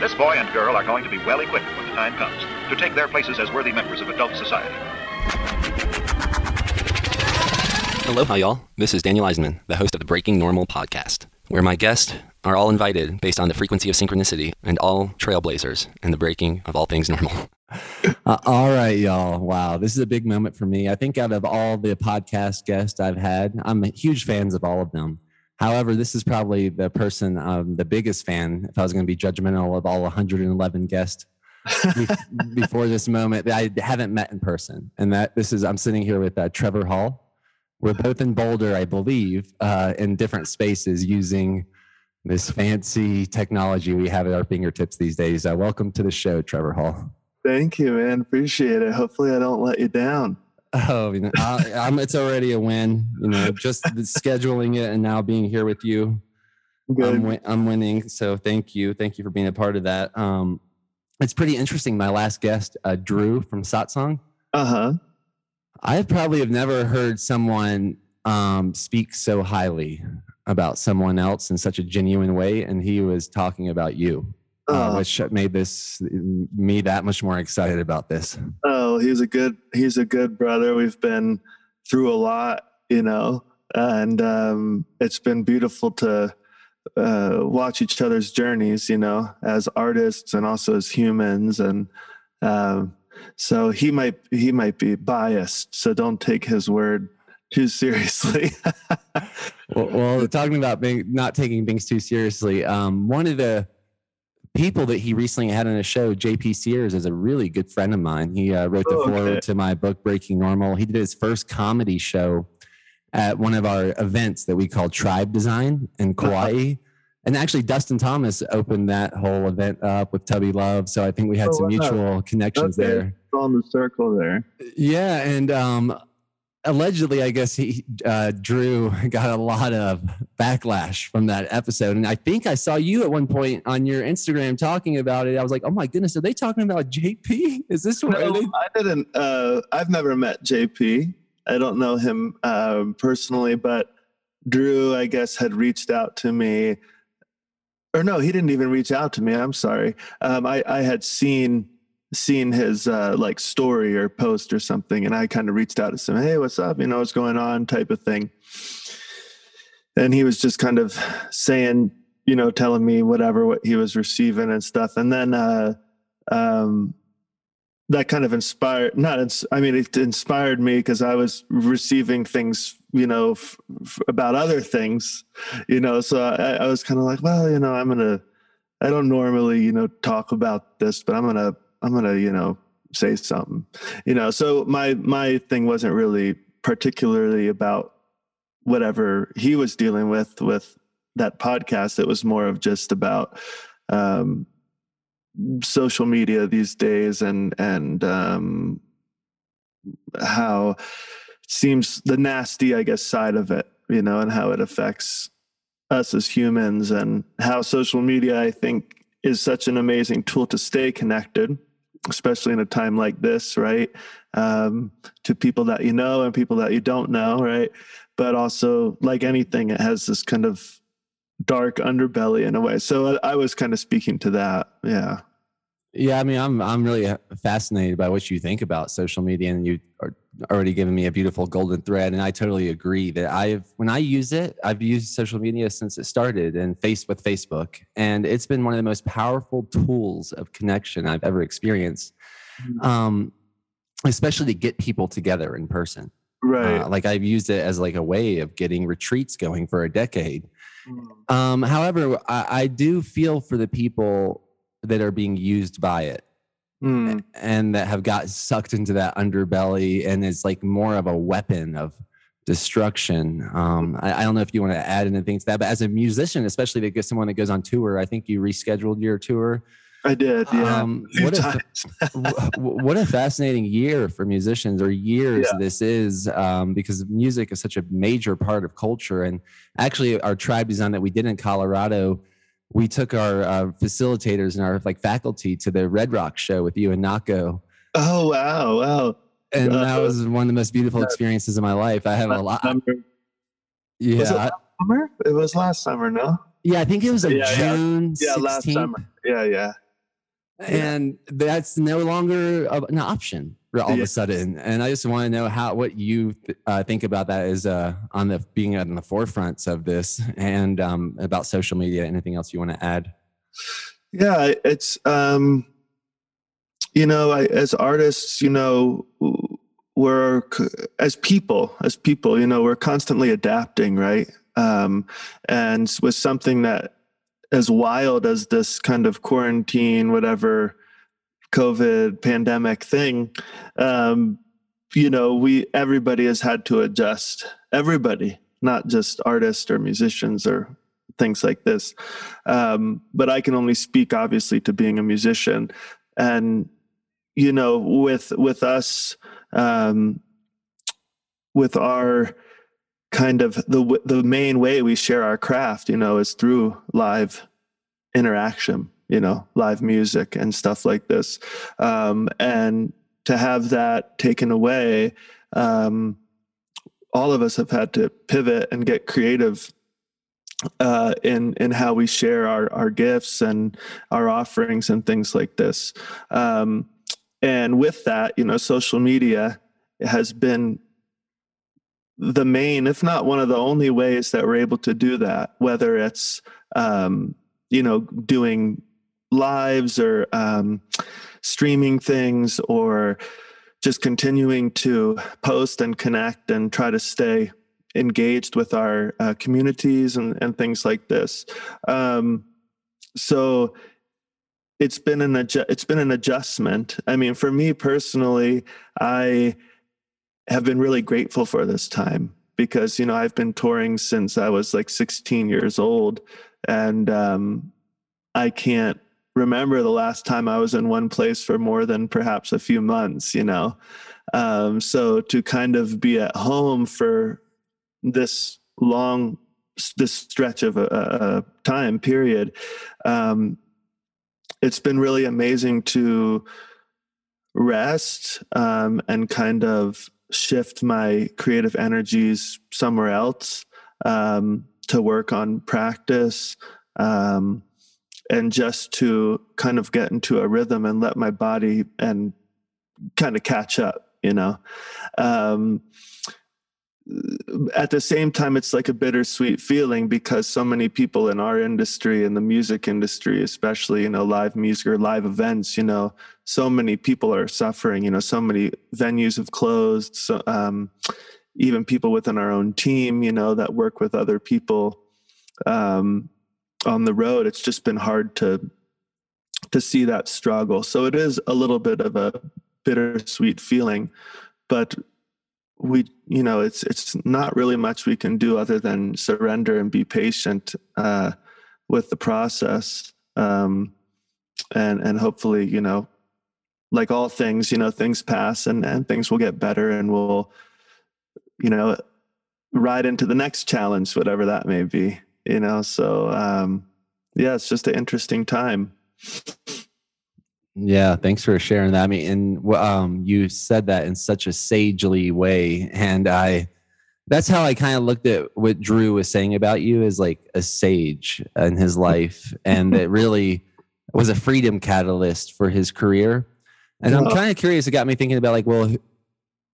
This boy and girl are going to be well equipped when the time comes to take their places as worthy members of adult society. Aloha, y'all. This is Daniel Eisenman, the host of the Breaking Normal podcast, where my guests are all invited based on the frequency of synchronicity and all trailblazers in the breaking of all things normal. Uh, all right, y'all. Wow, this is a big moment for me. I think out of all the podcast guests I've had, I'm huge fans of all of them. However, this is probably the person, um, the biggest fan, if I was going to be judgmental of all 111 guests before this moment that I haven't met in person. And that this is, I'm sitting here with uh, Trevor Hall. We're both in Boulder, I believe, uh, in different spaces using this fancy technology we have at our fingertips these days. Uh, welcome to the show, Trevor Hall. Thank you, man. Appreciate it. Hopefully, I don't let you down. Oh, you know, I, it's already a win. You know, just scheduling it and now being here with you. Good. I'm, I'm, winning. So thank you. Thank you for being a part of that. Um, it's pretty interesting. My last guest, uh, Drew from Satsang. Uh huh. I probably have never heard someone um, speak so highly about someone else in such a genuine way, and he was talking about you uh, which made this me that much more excited about this. Oh, he's a good he's a good brother. We've been through a lot, you know, and um, it's been beautiful to uh, watch each other's journeys, you know, as artists and also as humans. And um, so he might he might be biased, so don't take his word too seriously. well, well, talking about being not taking things too seriously, um, one of the people that he recently had on a show, JP Sears, is a really good friend of mine. He uh, wrote the oh, okay. foreword to my book, Breaking Normal. He did his first comedy show at one of our events that we call Tribe Design in uh-huh. Kauai. And actually, Dustin Thomas opened that whole event up with Tubby Love. So I think we had oh, some wow. mutual connections okay. there. On the circle there. Yeah. And um, allegedly, I guess he uh, Drew got a lot of backlash from that episode, and I think I saw you at one point on your Instagram talking about it. I was like, "Oh my goodness, are they talking about JP? Is this what?" No, they- I didn't. Uh, I've never met JP. I don't know him um, personally, but Drew, I guess, had reached out to me. Or no, he didn't even reach out to me. I'm sorry. Um, I, I had seen seen his uh, like story or post or something, and I kind of reached out to him, "Hey, what's up? You know, what's going on?" type of thing. And he was just kind of saying, you know, telling me whatever what he was receiving and stuff. And then uh, um, that kind of inspired. Not, ins- I mean, it inspired me because I was receiving things, you know, f- f- about other things, you know. So I, I was kind of like, well, you know, I'm gonna. I don't normally, you know, talk about this, but I'm gonna I'm gonna, you know, say something. You know, so my my thing wasn't really particularly about whatever he was dealing with with that podcast. It was more of just about um, social media these days and and um, how seems the nasty, I guess, side of it, you know, and how it affects us as humans and how social media, I think, is such an amazing tool to stay connected especially in a time like this, right? Um, to people that you know and people that you don't know, right? But also, like anything, it has this kind of dark underbelly in a way. So I, I was kind of speaking to that. Yeah. Yeah, I mean, I'm I'm really fascinated by what you think about social media, and you are already giving me a beautiful golden thread, and I totally agree that I've when I use it, I've used social media since it started, and face with Facebook, and it's been one of the most powerful tools of connection I've ever experienced, mm-hmm. um, especially to get people together in person. Right. Uh, like I've used it as like a way of getting retreats going for a decade. Mm. Um, however, I, I do feel for the people that are being used by it mm. and that have got sucked into that underbelly and it's like more of a weapon of destruction. Um, I, I, don't know if you want to add anything to that, but as a musician, especially to get someone that goes on tour, I think you rescheduled your tour. I did, yeah. Um, what, a, what a fascinating year for musicians, or years yeah. this is, um, because music is such a major part of culture. And actually, our tribe design that we did in Colorado we took our uh, facilitators and our like faculty to the Red Rock show with you and Nahko. Oh wow, wow! And uh, that was one of the most beautiful experiences of my life. I have a lot. Summer. Yeah, was it summer. It was last summer, no? Yeah, I think it was like yeah, June. Yeah, yeah last summer. Yeah, yeah. and that's no longer a- an option all of a sudden. And I just want to know how what you th- uh, think about that is uh, on the being on the forefronts of this and um, about social media. Anything else you want to add? Yeah, it's um, you know, I, as artists, you know, we're as people, as people, you know, we're constantly adapting, right? Um, and with something that as wild as this kind of quarantine, whatever COVID pandemic thing, um, you know, we everybody has had to adjust. Everybody, not just artists or musicians or things like this. Um, but I can only speak, obviously, to being a musician, and you know, with with us, um, with our kind of the the main way we share our craft, you know, is through live interaction, you know, live music and stuff like this, um, and to have that taken away. Um, all of us have had to pivot and get creative uh, in in how we share our our gifts and our offerings and things like this. Um, and with that, you know, social media has been the main, if not one of the only ways that we're able to do that. Whether it's um, you know doing lives or um, streaming things or just continuing to post and connect and try to stay engaged with our uh, communities and, and things like this. Um, so it's been an adju- it's been an adjustment. I mean, for me personally, I have been really grateful for this time because you know I've been touring since I was like 16 years old, and um, I can't remember the last time I was in one place for more than perhaps a few months. You know, um, so to kind of be at home for this long this stretch of a, a time period um, it's been really amazing to rest um, and kind of shift my creative energies somewhere else um, to work on practice um, and just to kind of get into a rhythm and let my body and kind of catch up you know? Um, at the same time it's like a bittersweet feeling because so many people in our industry in the music industry especially you know live music or live events you know so many people are suffering you know so many venues have closed so um, even people within our own team you know that work with other people um, on the road it's just been hard to to see that struggle. So it is a little bit of a bittersweet feeling but we you know it's it's not really much we can do other than surrender and be patient uh, with the process um, and and hopefully you know like all things you know things pass and and things will get better and we'll you know ride into the next challenge whatever that may be you know so um yeah it's just an interesting time Yeah, thanks for sharing that. I mean, and um, you said that in such a sagely way, and I, that's how I kind of looked at what Drew was saying about you as like a sage in his life, and it really was a freedom catalyst for his career. And I'm kind of curious. It got me thinking about like, well,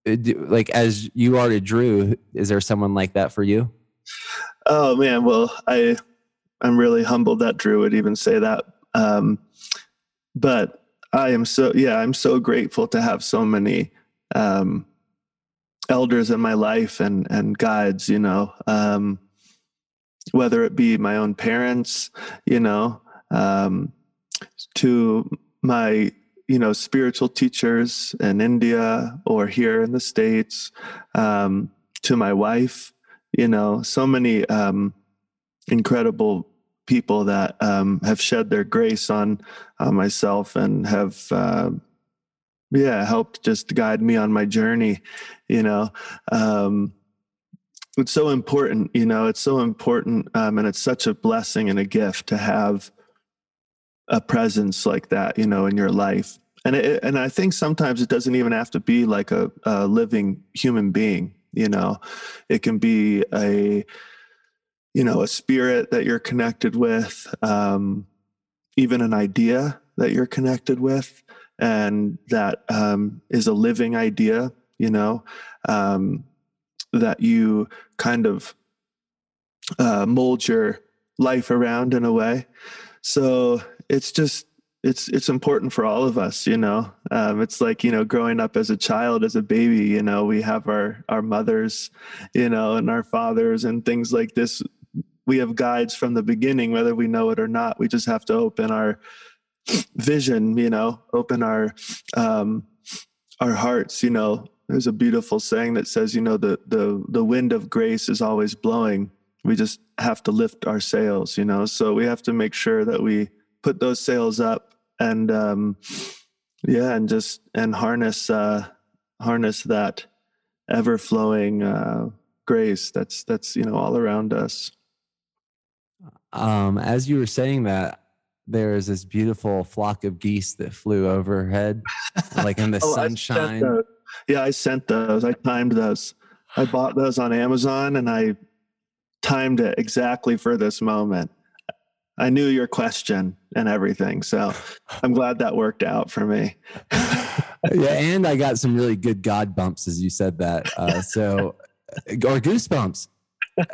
uh, like as you are to Drew, is there someone like that for you? Oh man, well, I I'm really humbled that Drew would even say that. Um, but I am so yeah, I'm so grateful to have so many um, elders in my life and and guides. You know, um, whether it be my own parents, you know, um, to my you know spiritual teachers in India or here in the states, um, to my wife you know so many um, incredible people that um, have shed their grace on on myself and have uh, yeah helped just guide me on my journey you know? Um, it's so important you know? It's so important um, and it's such a blessing and a gift to have a presence like that you know in your life. And it, and i think sometimes it doesn't even have to be like a, a living human being you know it can be a you know a spirit that you're connected with um even an idea that you're connected with and that um, is a living idea you know um, that you kind of uh, mold your life around in a way. So it's just it's it's important for all of us you know um, it's like you know growing up as a child as a baby you know we have our our mothers you know and our fathers and things like this. We have guides from the beginning whether we know it or not. We just have to open our vision you know open our um our hearts you know. There's a beautiful saying that says you know the the the wind of grace is always blowing. We just have to lift our sails you know. So we have to make sure that we put those sails up and um yeah and just and harness uh harness that ever flowing uh grace that's that's you know all around us. Um as you were saying that there is this beautiful flock of geese that flew overhead like in the Oh, sunshine. those. yeah i sent those. I timed those. I bought those on amazon and i timed it exactly for this moment i knew your question and everything so i'm glad that worked out for me yeah, and I got some really good God bumps as you said that. Uh, so, or goosebumps.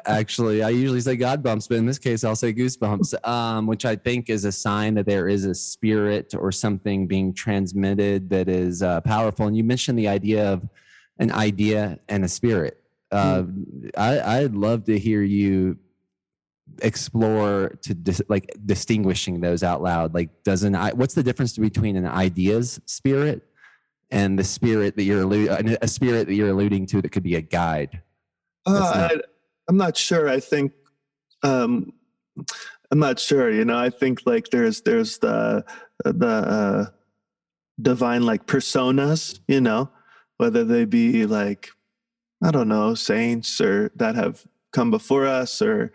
Actually, I usually say God bumps, but in this case, I'll say goosebumps, um, which I think is a sign that there is a spirit or something being transmitted that is uh, powerful. And you mentioned the idea of an idea and a spirit. Uh, I, I'd love to hear you explore to dis- like distinguishing those out loud. Like, doesn't I? What's the difference between an ideas spirit and the spirit that you're allu- a spirit that you're alluding to that could be a guide? Uh, not- I, I'm not sure. I think um, I'm not sure. You know, I think like there's there's the the uh, divine like personas. You know, whether they be like I don't know saints or that have come before us or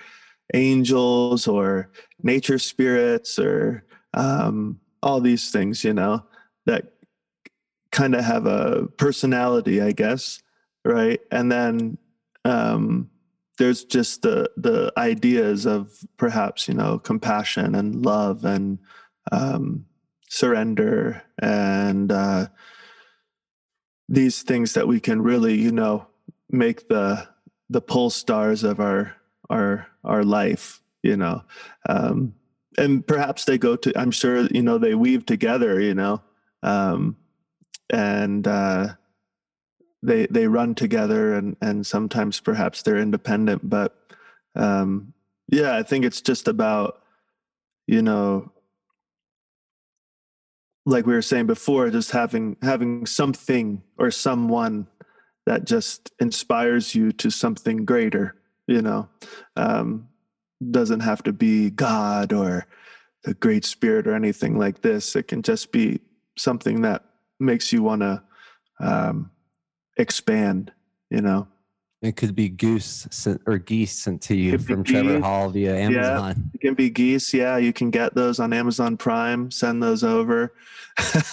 angels or nature spirits or um, all these things. You know that kind of have a personality, I guess, right? And then um, there's just the the ideas of perhaps you know compassion and love and um, surrender and uh, these things that we can really you know make the the pole stars of our our our life you know um, and perhaps they go to i'm sure you know they weave together you know um, and uh, they they run together and and sometimes perhaps they're independent but um yeah i think it's just about you know like we were saying before just having having something or someone that just inspires you to something greater you know um doesn't have to be god or the great spirit or anything like this. It can just be something that makes you want to um expand you know? It could be goose sent, or geese sent to you from Trevor geese. Hall via Amazon. Yeah, it can be geese. Yeah you can get those on amazon prime. Send those over.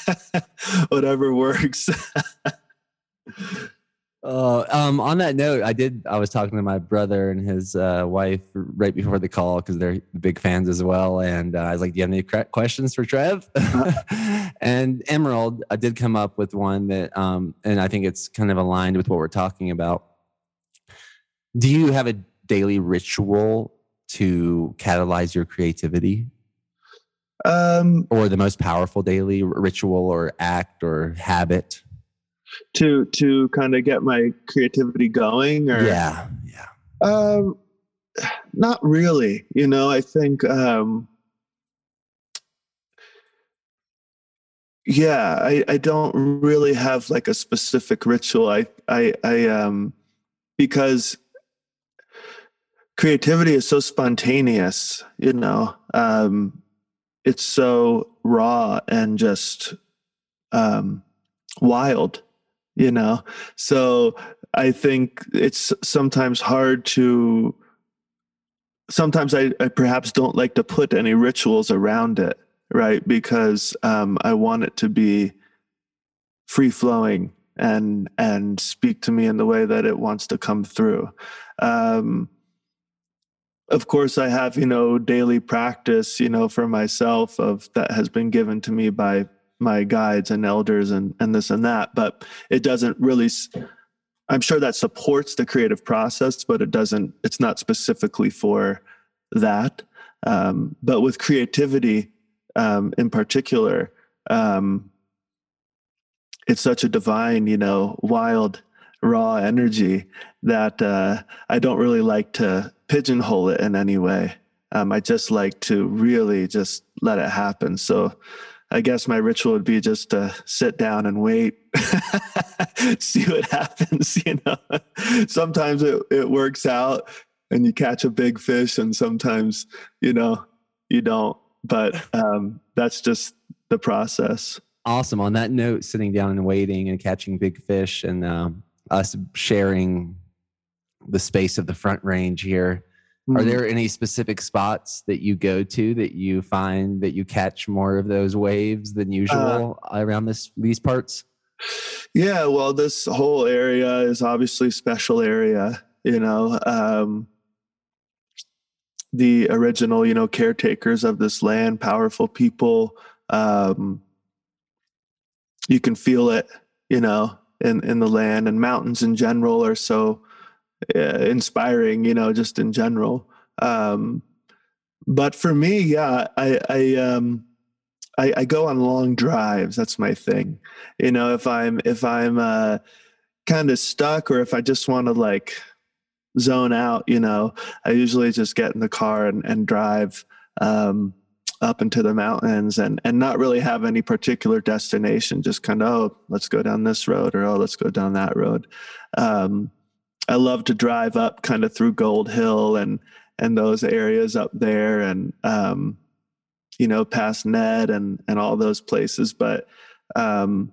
Whatever works Oh, um, on that note, I did. I was talking to my brother and his uh, wife right before the call because they're big fans as well. And uh, I was like, "Do you have any questions for Trev?" and Emerald, I did come up with one that, um, and I think it's kind of aligned with what we're talking about. Do you have a daily ritual to catalyze your creativity, um or the most powerful daily ritual, or act, or habit? To to kind of get my creativity going or Yeah, yeah. Um, not really. You know, I think. Um, yeah, I I don't really have like a specific ritual. I I I um because creativity is so spontaneous. You know, um, it's so raw and just um wild. You know, so I think it's sometimes hard to. Sometimes I, I perhaps don't like to put any rituals around it, right? Because um, I want it to be free flowing and and speak to me in the way that it wants to come through. Um, of course i have you know daily practice you know for myself of that has been given to me by my guides and elders and and this and that but it doesn't really i'm sure that supports the creative process but it doesn't it's not specifically for that. Um, but with creativity um, in particular um, it's such a divine you know wild raw energy that uh, i don't really like to pigeonhole it in any way. Um, i just like to really just let it happen. So I guess my ritual would be just to sit down and wait, see what happens. You know, sometimes it, it works out and you catch a big fish, and sometimes, you know, you don't. But um, that's just the process. Awesome. On that note, sitting down and waiting and catching big fish, and um, us sharing the space of the front range here Mm-hmm. Are there any specific spots that you go to that you find that you catch more of those waves than uh, usual uh, around this these parts? Yeah, well, this whole area is obviously special area. You know, um, the original, you know, caretakers of this land, powerful people. Um, you can feel it, you know, in in the land and mountains in general are so uh, inspiring, you know, just in general. Um, but for me, yeah, I, I, um, I, I, go on long drives. That's my thing. You know, if I'm, if I'm, uh, kind of stuck or if I just want to like zone out, you know, I usually just get in the car and, and drive, um, up into the mountains and and not really have any particular destination just kind of oh let's go down this road or oh let's go down that road um, I love to drive up kind of through Gold Hill and and those areas up there and um, you know past Ned and and all those places but um,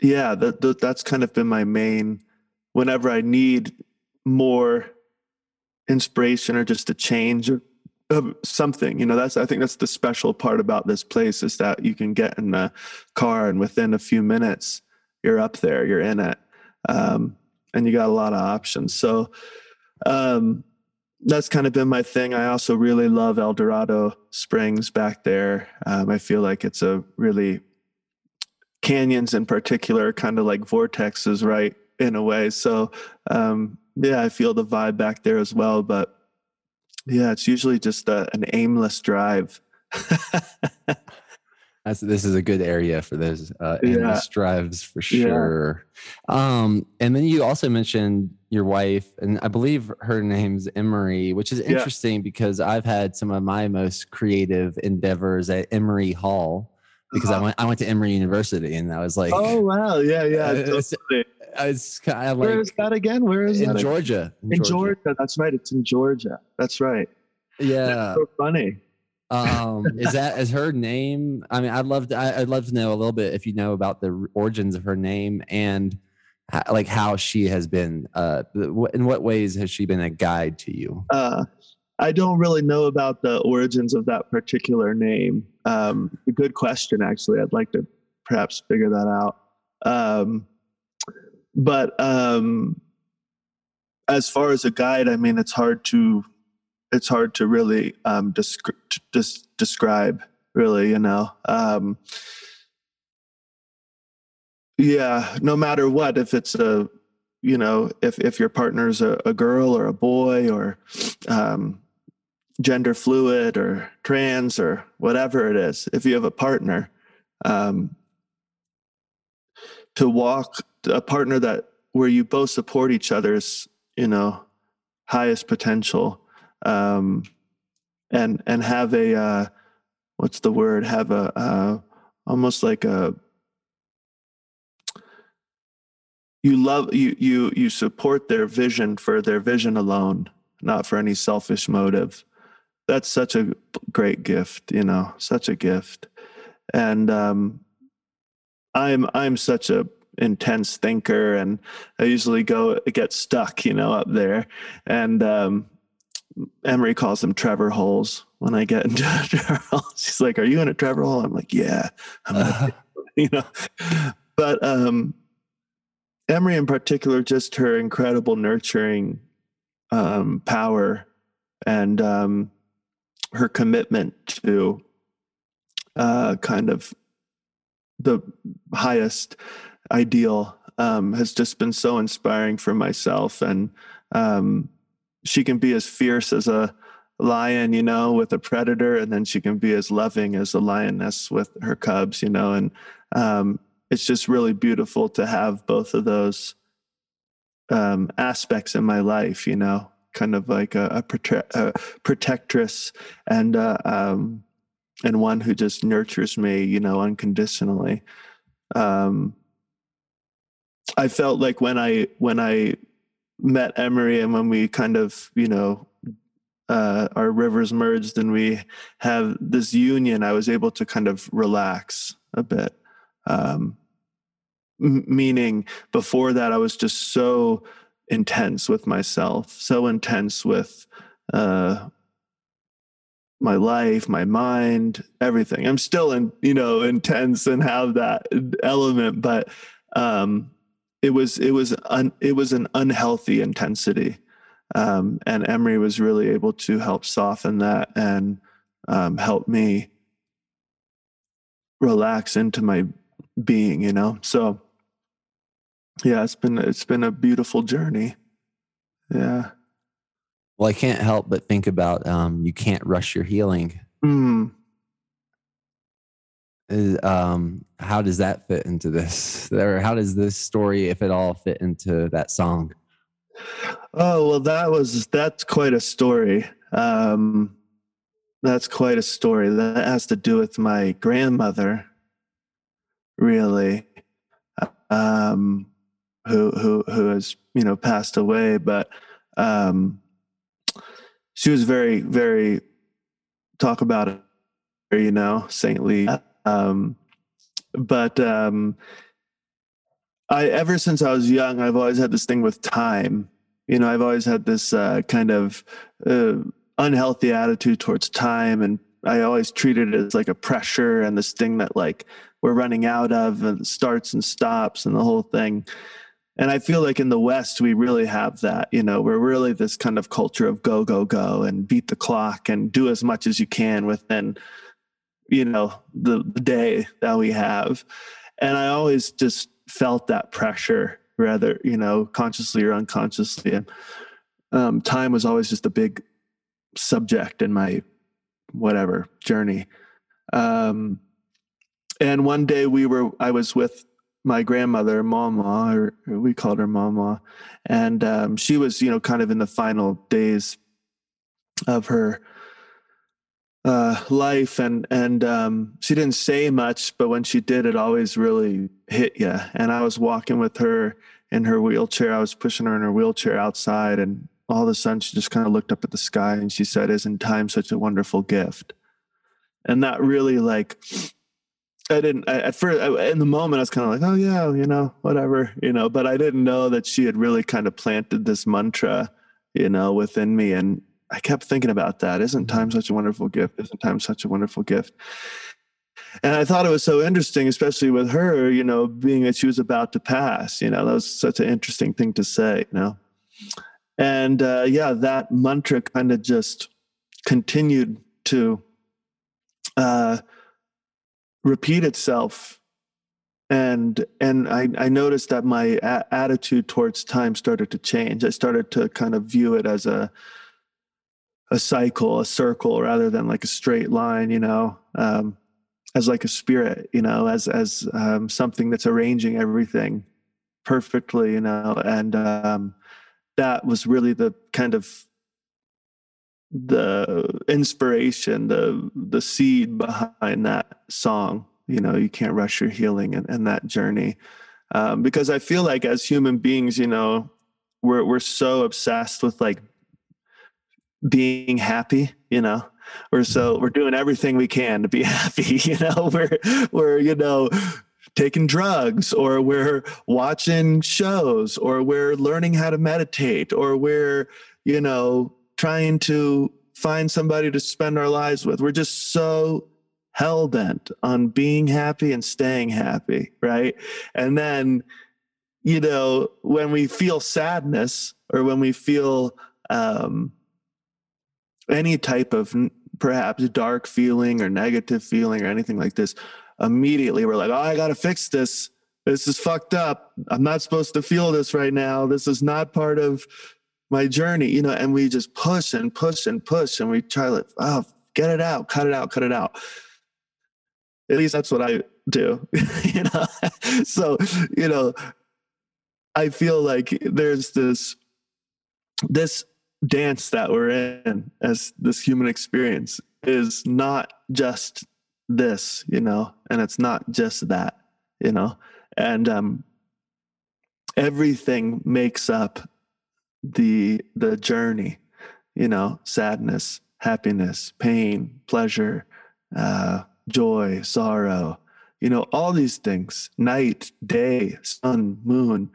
yeah that, that that's kind of been my main whenever I need more inspiration or just a change or of something you know that's i think that's the special part about this place is that you can get in the car and within a few minutes you're up there you're in it um, and you got a lot of options. So um, that's kind of been my thing. I also really love Eldorado Springs back there. Um, I feel like it's a really canyons in particular, kind of like vortexes, right? In a way. So um, yeah, I feel the vibe back there as well. But yeah, it's usually just a, an aimless drive. That's this is a good area for those uh, yeah. drives for sure. Yeah. Um, and then you also mentioned your wife, and I believe her name's Emery, which is interesting yeah. because I've had some of my most creative endeavors at Emery Hall because uh-huh. I went I went to Emory University, and I was like, oh wow, yeah, yeah, uh, it's, it's kind of like where is that again? Where is it? in that Georgia? In, in Georgia. Georgia. that's right. It's in Georgia. That's right. Yeah, that's so funny. Um, is that is her name? I mean, I'd love to. I'd love to know a little bit if you know about the origins of her name and like how she has been. Uh, in what ways has she been a guide to you? Uh, I don't really know about the origins of that particular name. Um, good question, actually. I'd like to perhaps figure that out. Um, but um, as far as a guide, I mean, it's hard to it's hard to really um, descri- des- describe. Really, you know. Um, yeah, no matter what, if it's a, you know, if if your partner's a, a girl or a boy or um, gender fluid or trans or whatever it is, if you have a partner, um, to walk a partner that where you both support each other's, you know, highest potential um, and and have a uh, what's the word? Have a uh, almost like a you love you you you support their vision for their vision alone, not for any selfish motive. That's such a great gift, you know, such a gift. And um, I'm I'm such a intense thinker, and I usually go get stuck, you know, up there. And um, Emery calls them Trevor holes. When I get into a Trevor hole, she's like, "Are you in a Trevor hole?" I'm like, "Yeah." I'm uh you know, but um, Emery in particular, just her incredible nurturing um, power and um, her commitment to uh, kind of the highest ideal um, has just been so inspiring for myself. And um, she can be as fierce as a lion, you know, with a predator, and then she can be as loving as a lioness with her cubs, you know. And um, it's just really beautiful to have both of those um, aspects in my life, you know, kind of like a, a, prote- a protectress and uh, um, and one who just nurtures me, you know, unconditionally. Um, I felt like when I when I met Emery and when we kind of you know uh, our rivers merged and we have this union, I was able to kind of relax a bit. Um, m- meaning before that, I was just so intense with myself, so intense with uh, my life, my mind, everything. I'm still in, you know, intense and have that element, but um, it was it was un, it was an unhealthy intensity, um, and Emery was really able to help soften that and um, help me relax into my being. You know, so yeah, it's been it's been a beautiful journey. Yeah. Well, I can't help but think about um, you can't rush your healing. Mm. Is, um, how does that fit into this? Or how does this story, if at all, fit into that song? Oh well, that was that's quite a story. Um, that's quite a story. That has to do with my grandmother, really, um, who who who has you know passed away. But um, she was very very talk about it you know saintly um but um i ever since i was young i've always had this thing with time. You know i've always had this uh, kind of uh, unhealthy attitude towards time and i always treated it as like a pressure and this thing that like we're running out of and starts and stops and the whole thing. And i feel like in the west we really have that you know we're really this kind of culture of go go go and beat the clock and do as much as you can within you know the, the day that we have. And i always just felt that pressure rather you know consciously or unconsciously. And um, time was always just a big subject in my whatever journey. Um, and one day we were i was with my grandmother, Mama, or, we called her Mama, and um, she was, you know, kind of in the final days of her uh, life, and and um, she didn't say much, but when she did, it always really hit you. And I was walking with her in her wheelchair. I was pushing her in her wheelchair outside, and all of a sudden, she just kind of looked up at the sky and she said, "Isn't time such a wonderful gift?" And that really like I didn't I, at first I, in the moment I was kind of like, oh yeah, you know, whatever, you know, but I didn't know that she had really kind of planted this mantra, you know, within me, and I kept thinking about that. Isn't time such a wonderful gift? Isn't time such a wonderful gift? And I thought it was so interesting, especially with her, you know, being that she was about to pass. You know, that was such an interesting thing to say. You know, and uh, yeah, that mantra kind of just continued to. Uh, repeat itself and and I, I noticed that my a- attitude towards time started to change i started to kind of view it as a a cycle a circle rather than like a straight line you know um, as like a spirit you know as as um, something that's arranging everything perfectly you know and um, that was really the kind of the inspiration, the the seed behind that song. You know, you can't rush your healing and, and that journey. Um, because I feel like as human beings, you know, we're we're so obsessed with like being happy, you know. We're so we're doing everything we can to be happy, you know. We're we're, you know, taking drugs or we're watching shows or we're learning how to meditate or we're, you know, trying to find somebody to spend our lives with. We're just so hell bent on being happy and staying happy, right? And then, you know, when we feel sadness or when we feel um, any type of perhaps dark feeling or negative feeling or anything like this, immediately we're like, oh, I got to fix this. This is fucked up. I'm not supposed to feel this right now. This is not part of my journey, you know, and we just push and push and push and we try to, oh, get it out, cut it out, cut it out. At least that's what I do, you know. so, you know, I feel like there's this this dance that we're in as this human experience is not just this, you know, and it's not just that, you know, and um, everything makes up the the journey, you know, sadness, happiness, pain, pleasure, uh, joy, sorrow, you know, all these things, night, day, sun, moon.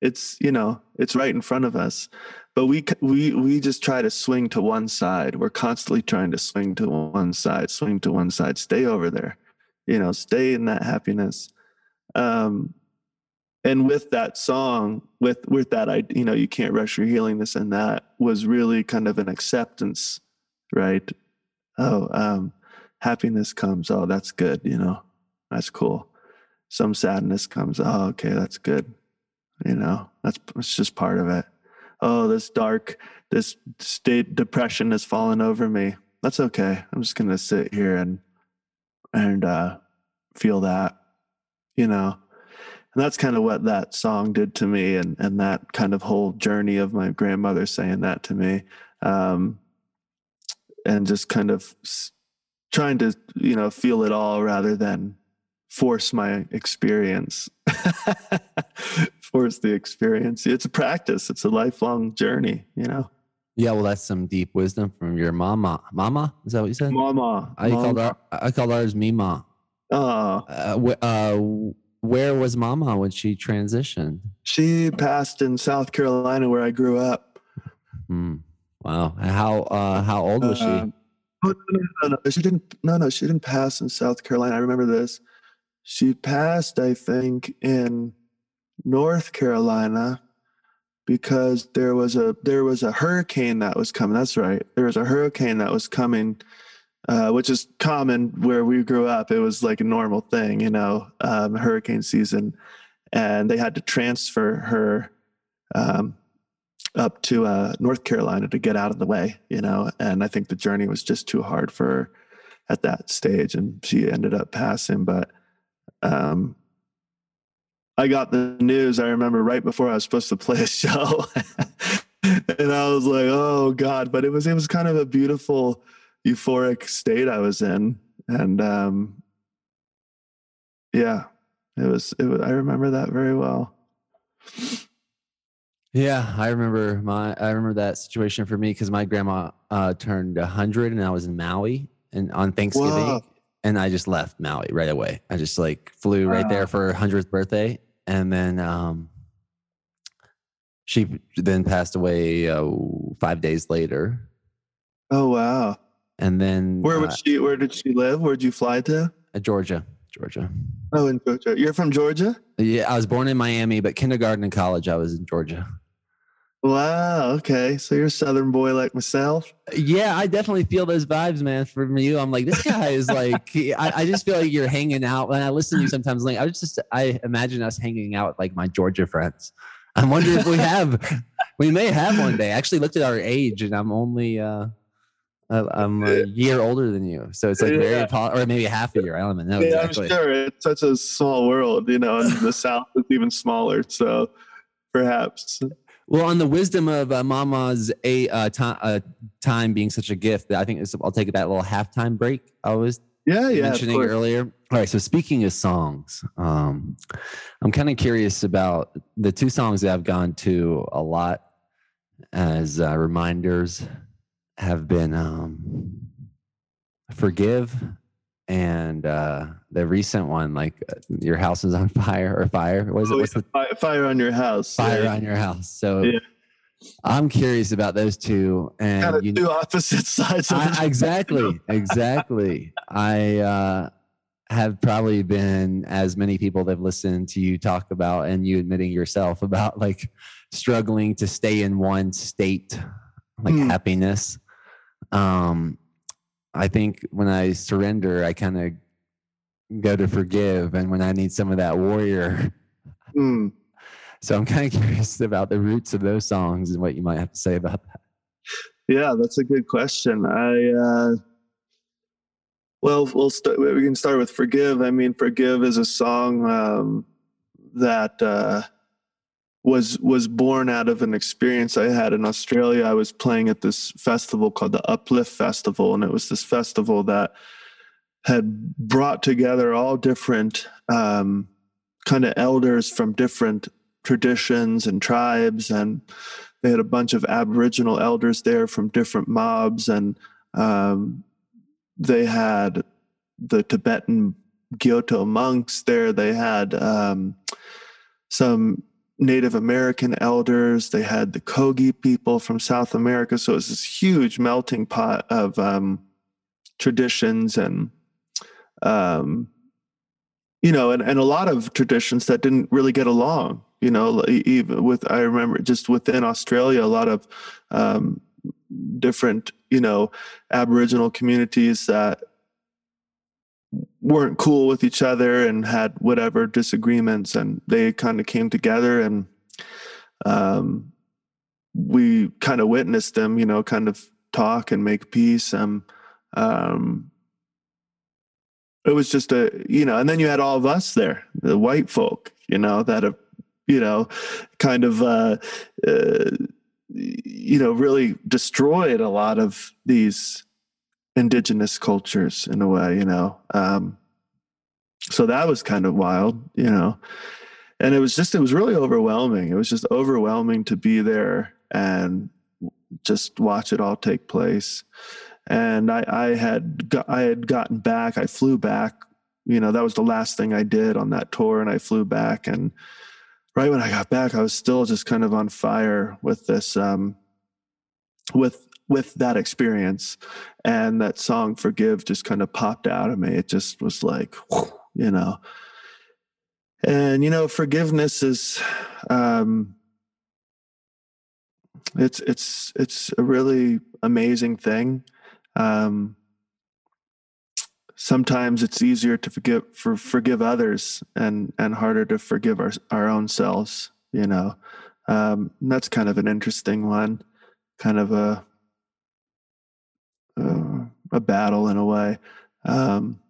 It's you know, it's right in front of us but we we we just try to swing to one side. We're constantly trying to swing to one side swing to one side. Stay over there you know stay in that happiness. Um and with that song with with that i you know you can't rush your healing this and that was really kind of an acceptance right? Oh um happiness comes oh that's good you know that's cool. Some sadness comes oh okay that's good you know that's it's just part of it oh, this dark, this state depression has fallen over me. That's okay. I'm just gonna sit here and and uh, feel that, you know. And that's kind of what that song did to me, and and that kind of whole journey of my grandmother saying that to me, um, and just kind of trying to you know feel it all rather than force my experience. Force the experience. It's a practice. It's a lifelong journey you know? Yeah well that's some deep wisdom from your mama. Mama? Is that what you said? Mama. I mama. called our i called ours mima. Oh uh, wh- uh, where was mama when she transitioned? She passed in south carolina where i grew up. Hmm. wow. How uh how old was uh, she Oh, no, no, no, she didn't. No, no, she didn't pass in South Carolina. I remember this. She passed, I think, in North Carolina because there was a there was a hurricane that was coming. That's right. There was a hurricane that was coming, uh, which is common where we grew up. It was like a normal thing, you know, um, hurricane season, and they had to transfer her um, up to uh, North Carolina to get out of the way, you know. And I think the journey was just too hard for her at that stage, and she ended up passing. But um, I got the news. I remember right before I was supposed to play a show, and I was like, "Oh God!" But it was it was kind of a beautiful, euphoric state I was in, and um, yeah, it was. It was. I remember that very well. Yeah, I remember my. I remember that situation for me because my grandma uh, turned hundred, and I was in Maui, and on Thanksgiving, Whoa and I just left Maui right away. I just like flew right there for her hundredth birthday, and then um, she then passed away uh, five days later. Oh wow! And then where would uh, she? Where did she live? Where did you fly to? Uh, Georgia, Georgia. Oh, in Georgia. You're from Georgia? Yeah, I was born in Miami, but kindergarten and college I was in Georgia. Wow. Okay. So you're a Southern boy like myself. Yeah, I definitely feel those vibes, man. From you, I'm like, this guy is like, I, I, just feel like you're hanging out. When I listen to you sometimes, like, I just, I imagine us hanging out with like my Georgia friends. I'm wondering if we have, we may have one day. I actually looked at our age, and I'm only, uh, I'm a year older than you, so it's like yeah. very, or maybe half a year. I don't even know. Yeah, exactly. I'm sure it's such a small world, you know, and the South is even smaller. So perhaps well, on the wisdom of uh, Mama's a uh, uh, time being such a gift, I think I'll take that little halftime break I was yeah, yeah, mentioning earlier. All right, so speaking of songs, um, I'm kind of curious about the two songs that I've gone to a lot as uh, reminders have been um, "Forgive" and uh the recent one like uh, your house is on fire or fire what is it oh, what's yeah. the fire on your house fire yeah. on your house so yeah. i'm curious about those two and kind of you two opposite sides I, exactly exactly i uh have probably been as many people that have listened to you talk about and you admitting yourself about like struggling to stay in one state like Hmm. happiness. Um, I think when I surrender, I kind of go to forgive, and when I need some of that warrior. Hmm. So I'm kind of curious about the roots of those songs and what you might have to say about that. Yeah, that's a good question. I uh, well, we'll start. We can start with "Forgive." I mean, "Forgive" is a song um, that uh, was was born out of an experience I had in Australia. I was playing at this festival called the Uplift Festival, and it was this festival that had brought together all different um, kind of elders from different traditions and tribes and they had a bunch of aboriginal elders there from different mobs and um, they had the tibetan Gyuto monks there they had um, some native american elders. They had the kogi people from south america. So it was this huge melting pot of um, traditions and um, you know and, and a lot of traditions that didn't really get along you know even with i remember just within australia a lot of um, different you know aboriginal communities that weren't cool with each other and had whatever disagreements and they kind of came together and um, we kind of witnessed them you know kind of talk and make peace and um, it was just a you know and then you had all of us there the white folk you know that have you know kind of uh, uh you know really destroyed a lot of these indigenous cultures in a way you know um so that was kind of wild you know and it was just it was really overwhelming it was just overwhelming to be there and just watch it all take place and I, I had got, I had gotten back. I flew back. You know, that was the last thing I did on that tour, and I flew back. And right when I got back, I was still just kind of on fire with this, um, with with that experience, and that song "Forgive" just kind of popped out of me. It just was like, you know, and you know, forgiveness is. Um, it's it's it's a really amazing thing um, sometimes it's easier to forgive for forgive others and and harder to forgive our our own selves you know um, that's kind of an interesting one kind of a uh, a battle in a way um,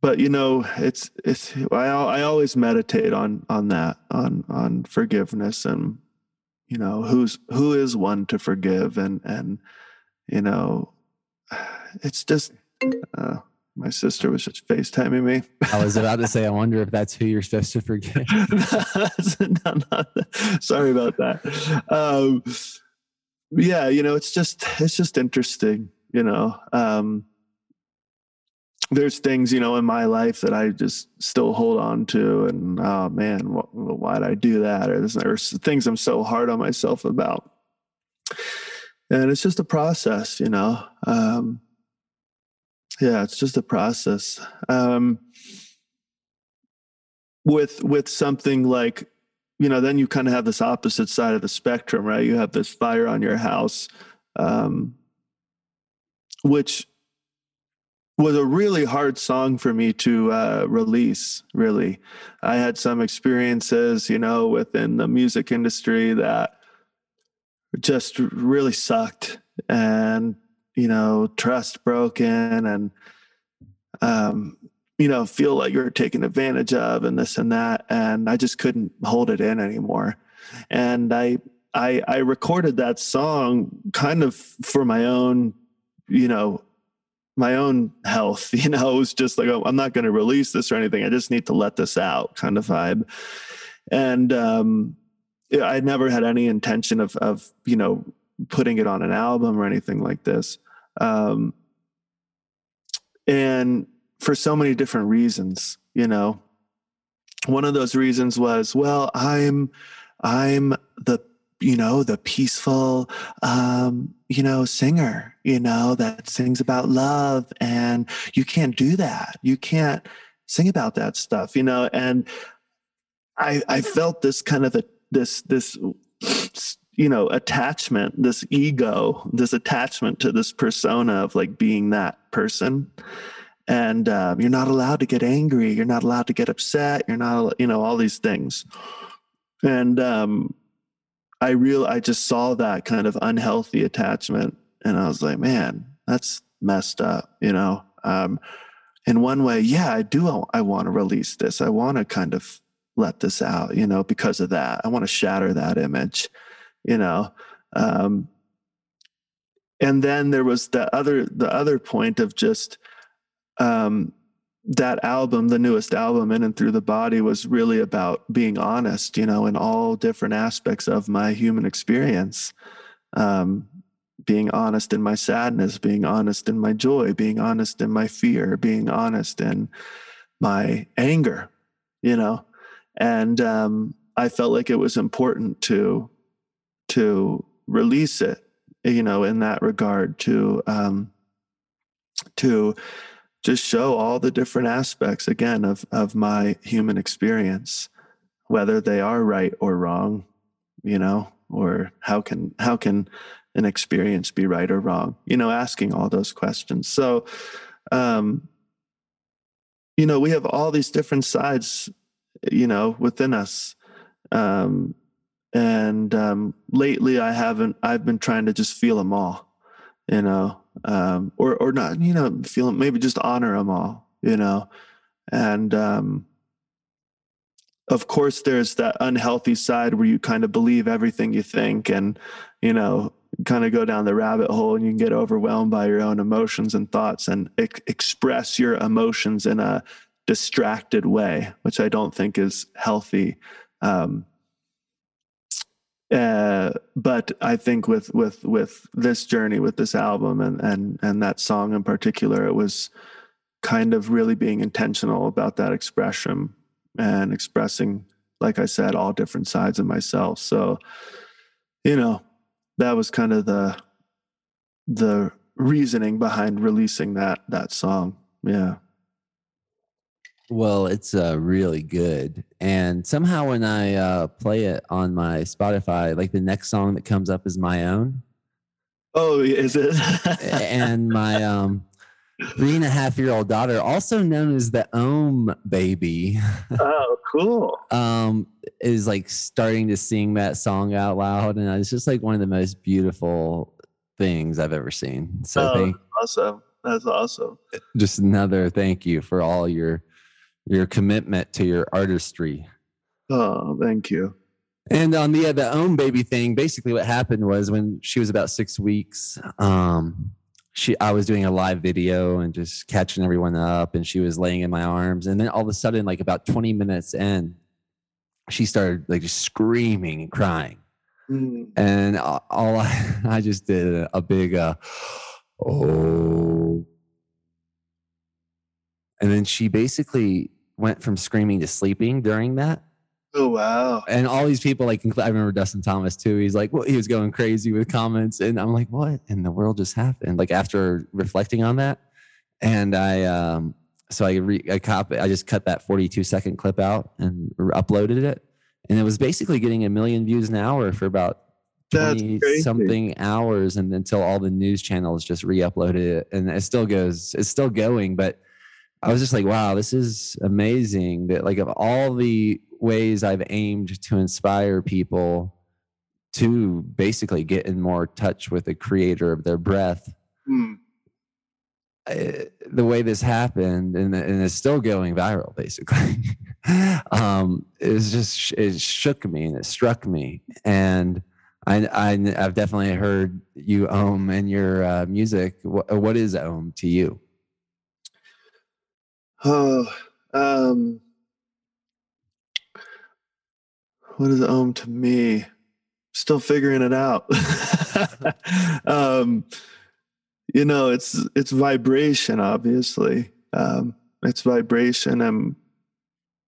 but you know it's it's I, I always meditate on on that on on forgiveness and you know who's who is one to forgive and and you know it's just uh, my sister was just FaceTiming me. I was about to say, I wonder if that's who you're supposed to forgive. no, no, sorry about that. Um, yeah, you know, it's just it's just interesting. You know, um, there's things you know in my life that I just still hold on to, and oh man, why did I do that? Or there's, there's things I'm so hard on myself about, and it's just a process, you know. Um, yeah, it's just a process. Um, with with something like, you know, then you kind of have this opposite side of the spectrum, right? You have this fire on your house, um, which was a really hard song for me to uh, release. Really, I had some experiences, you know, within the music industry that just really sucked, and you know, trust broken, and um, you know, feel like you're taken advantage of, and this and that, and I just couldn't hold it in anymore, and I. I, I recorded that song kind of for my own, you know, my own health. You know, it was just like, oh, I'm not going to release this or anything. I just need to let this out kind of vibe. And um, I never had any intention of, of, you know, putting it on an album or anything like this. Um, and for so many different reasons, you know, one of those reasons was, well, I'm, I'm the you know the peaceful um you know singer you know that sings about love and you can't do that. You can't sing about that stuff you know? And i i felt this kind of a this this you know attachment this ego this attachment to this persona of like being that person and uh, you're not allowed to get angry you're not allowed to get upset you're not you know all these things. And um, i real i just saw that kind of unhealthy attachment and i was like man that's messed up you know? Um, in one way yeah i do i want to release this i want to kind of let this out you know because of that i want to shatter that image you know? Um, and then there was the other the other point of just um, that album the newest album in and through the body was really about being honest you know in all different aspects of my human experience. Um, being honest in my sadness being honest in my joy being honest in my fear being honest in my anger you know? And um, i felt like it was important to to release it you know in that regard to um to just show all the different aspects again of of my human experience whether they are right or wrong you know or how can how can an experience be right or wrong you know asking all those questions so um you know we have all these different sides you know within us um and um, lately I haven't. I've been trying to just feel them all, you know, um, or or not, you know, feel maybe just honor them all, you know, and um, of course there's that unhealthy side where you kind of believe everything you think, and you know, kind of go down the rabbit hole, and you can get overwhelmed by your own emotions and thoughts, and ex- express your emotions in a distracted way, which I don't think is healthy. Um, uh, but I think with with with this journey, with this album, and and and that song in particular, it was kind of really being intentional about that expression and expressing, like I said, all different sides of myself. So, you know, that was kind of the the reasoning behind releasing that that song. Yeah. Well, it's uh, really good. And somehow when I uh, play it on my Spotify, like the next song that comes up is my own. Oh, is it? and my um, three and a half year old daughter, also known as the Ohm baby. oh, cool. um, is like starting to sing that song out loud. And it's just like one of the most beautiful things I've ever seen. So oh, thank, awesome. That's awesome. just another thank you for all your your commitment to your artistry. Oh, thank you. And on the the Ohm baby thing, basically what happened was when she was about six weeks, um, she I was doing a live video and just catching everyone up, and she was laying in my arms, and then all of a sudden, like about twenty minutes in, she started like just screaming and crying, Mm. and all I, I just did a big uh, oh, and then she basically went from screaming to sleeping during that. Oh, wow. and all these people like i remember dustin thomas too. He's like well he was going crazy with comments. And i'm like what in the world just happened? Like after reflecting on that. And i um so i re- i copy i just cut that 42 second clip out and uploaded it. And it was basically getting a million views an hour for about 20 something hours. And until all the news channels just re-uploaded it. And it still goes it's still going but i was just like wow this is amazing that like of all the ways i've aimed to inspire people to basically get in more touch with the creator of their breath Mm. I- the way this happened and, and it's still going viral basically. Um it's just it shook me and it struck me. And I, I i've definitely heard you ohm in your uh, music. What, what is ohm to you Oh, um, what is Om to me? Still figuring it out. um, you know, it's it's vibration. Obviously, um, it's vibration. And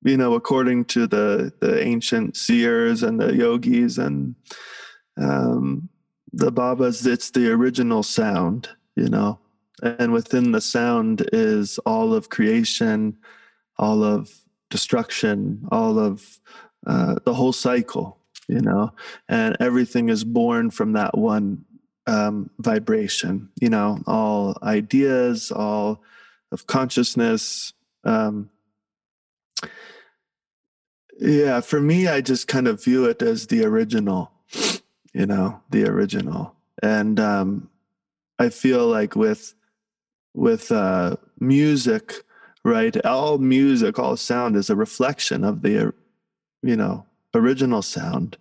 you know, according to the the ancient seers and the yogis and um, the babas, it's the original sound. You know, and within the sound is all of creation all of destruction all of uh, the whole cycle you know, and everything is born from that one um, vibration, you know, all ideas, all of consciousness. Um, yeah, for me, I just kind of view it as the original, you know, the original. And um, I feel like with with uh, music, right? All music, all sound is a reflection of the, you know, original sound,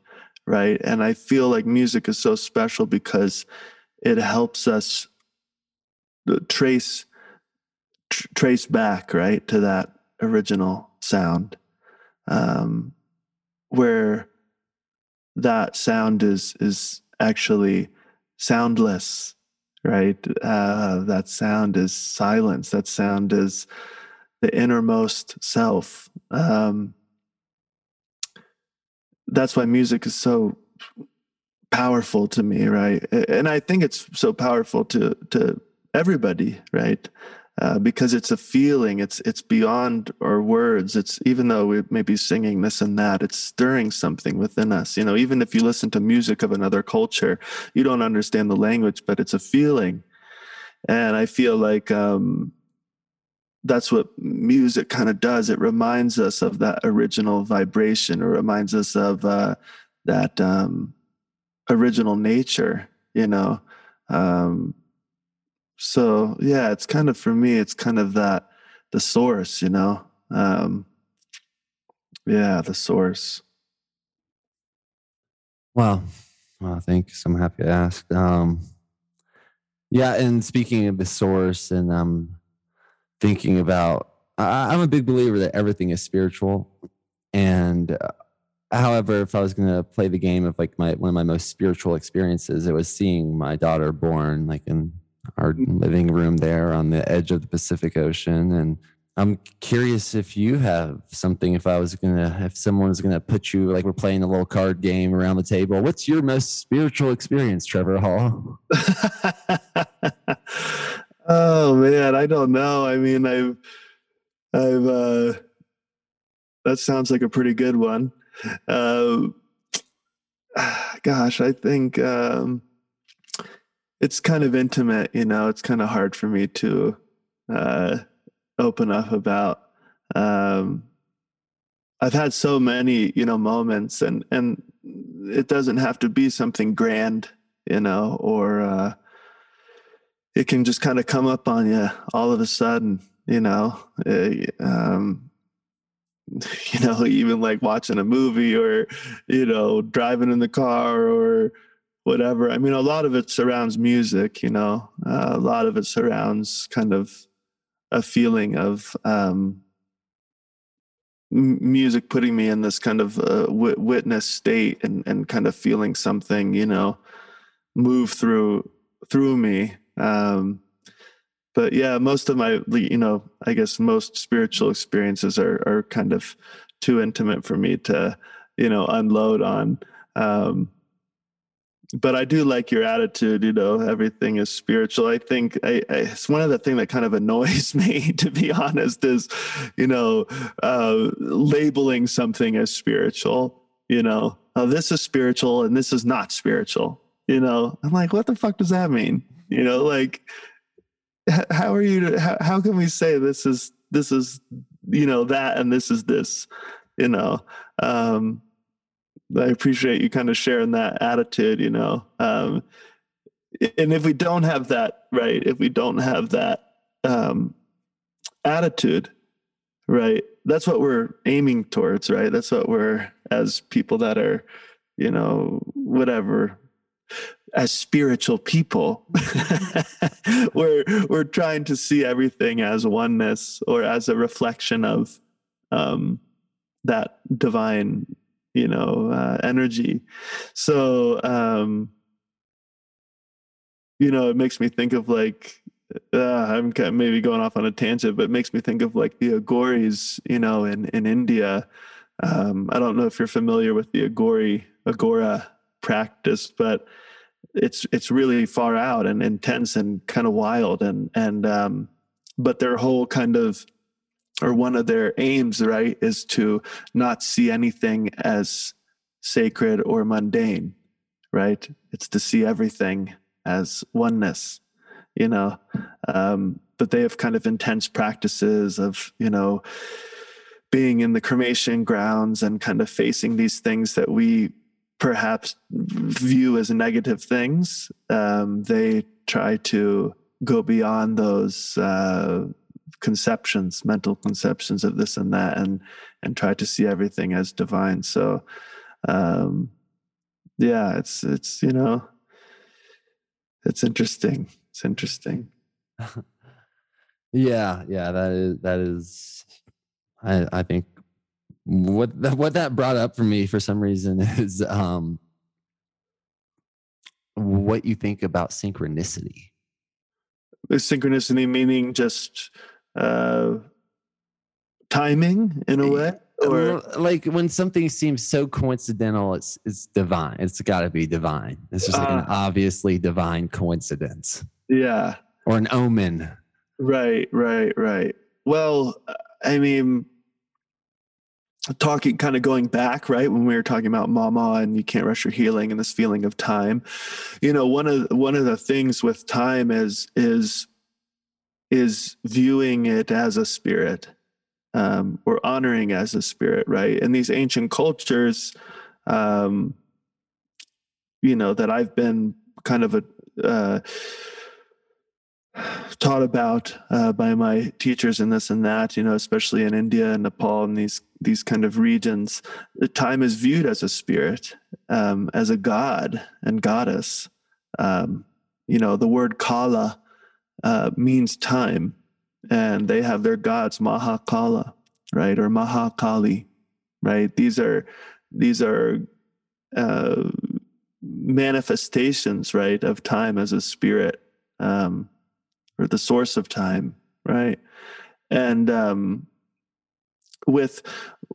right? And I feel like music is so special because it helps us trace tr- trace back, right, to that original sound, um, where that sound is is actually soundless right? Uh, that sound is silence. That sound is the innermost self. Um, that's why music is so powerful to me, right? And I think it's so powerful to to everybody, right? Uh, because it's a feeling. It's it's beyond our words. It's even though we may be singing this and that, it's stirring something within us. You know, even if you listen to music of another culture, you don't understand the language, but it's a feeling. And I feel like um, that's what music kind of does. It reminds us of that original vibration, or reminds us of uh, that um, original nature. You know. Um, so yeah it's kind of for me it's kind of that the source you know? Um yeah the source. Well well thanks i'm happy to ask um yeah and speaking of the source and i'm thinking about I, i'm a big believer that everything is spiritual and uh, however if i was going to play the game of like my one of my most spiritual experiences it was seeing my daughter born like in our living room there on the edge of the Pacific Ocean. And I'm curious if you have something, if I was going to, if someone was going to put you, like we're playing a little card game around the table. What's your most spiritual experience, Trevor Hall? oh, man. I don't know. I mean, I've, I've, uh, that sounds like a pretty good one. Uh, gosh, I think, um, it's kind of intimate, you know, it's kind of hard for me to uh, open up about. Um, I've had so many, you know, moments and, and it doesn't have to be something grand, you know, or, uh, it can just kind of come up on you all of a sudden, you know, uh, um, you know, even like watching a movie or, you know, driving in the car or, whatever. I mean, a lot of it surrounds music, you know, uh, a lot of it surrounds kind of a feeling of um, music putting me in this kind of uh, witness state and, and kind of feeling something, you know, move through through me. Um, but yeah, most of my, you know, I guess most spiritual experiences are are kind of too intimate for me to, you know, unload on. Um, but I do like your attitude. You know, everything is spiritual. I think I, I, it's one of the things that kind of annoys me, to be honest, is you know uh, labeling something as spiritual. You know, oh, this is spiritual and this is not spiritual. You know, I'm like, what the fuck does that mean? You know, like, how are you? To, how, how can we say this is this is you know that and this is this? You know, um, I appreciate you kind of sharing that attitude, you know. Um, and if we don't have that, right, if we don't have that um, attitude, right, that's what we're aiming towards, right? That's what we're, as people that are, you know, whatever, as spiritual people, we're we're trying to see everything as oneness or as a reflection of um, that divine you know uh, energy. So um you know it makes me think of like uh, i'm kind of maybe going off on a tangent but it makes me think of like the Aghoris you know in in india. Um i don't know if you're familiar with the Aghori Aghora practice but it's it's really far out and intense and kind of wild and and um but their whole kind of or one of their aims, right, is to not see anything as sacred or mundane, right? It's to see everything as oneness, you know. Um, but they have kind of intense practices of, you know, being in the cremation grounds and kind of facing these things that we perhaps view as negative things. Um, they try to go beyond those uh, conceptions, mental conceptions of this and that, and and try to see everything as divine. So, um, yeah, it's it's you know, it's interesting. It's interesting. yeah, yeah, that is that is. I I think what what that brought up for me for some reason is um what you think about synchronicity synchronicity meaning just uh, timing in a way or like when something seems so coincidental it's it's divine. It's got to be divine. It's just like uh, an obviously divine coincidence. Yeah. Or an omen. Right right right. Well i mean talking kind of going back right when we were talking about mama and you can't rush your healing and this feeling of time you know one of one of the things with time is is is viewing it as a spirit um, or honoring as a spirit right? In these ancient cultures um, you know that i've been kind of a uh, taught about uh, by my teachers and this and that you know especially in india and nepal and these these kind of regions the time is viewed as a spirit um, as a god and goddess. Um, you know the word kala uh, means time and they have their gods mahakala right or mahakali right these are these are uh, manifestations right of time as a spirit um, or the source of time, right? And um, with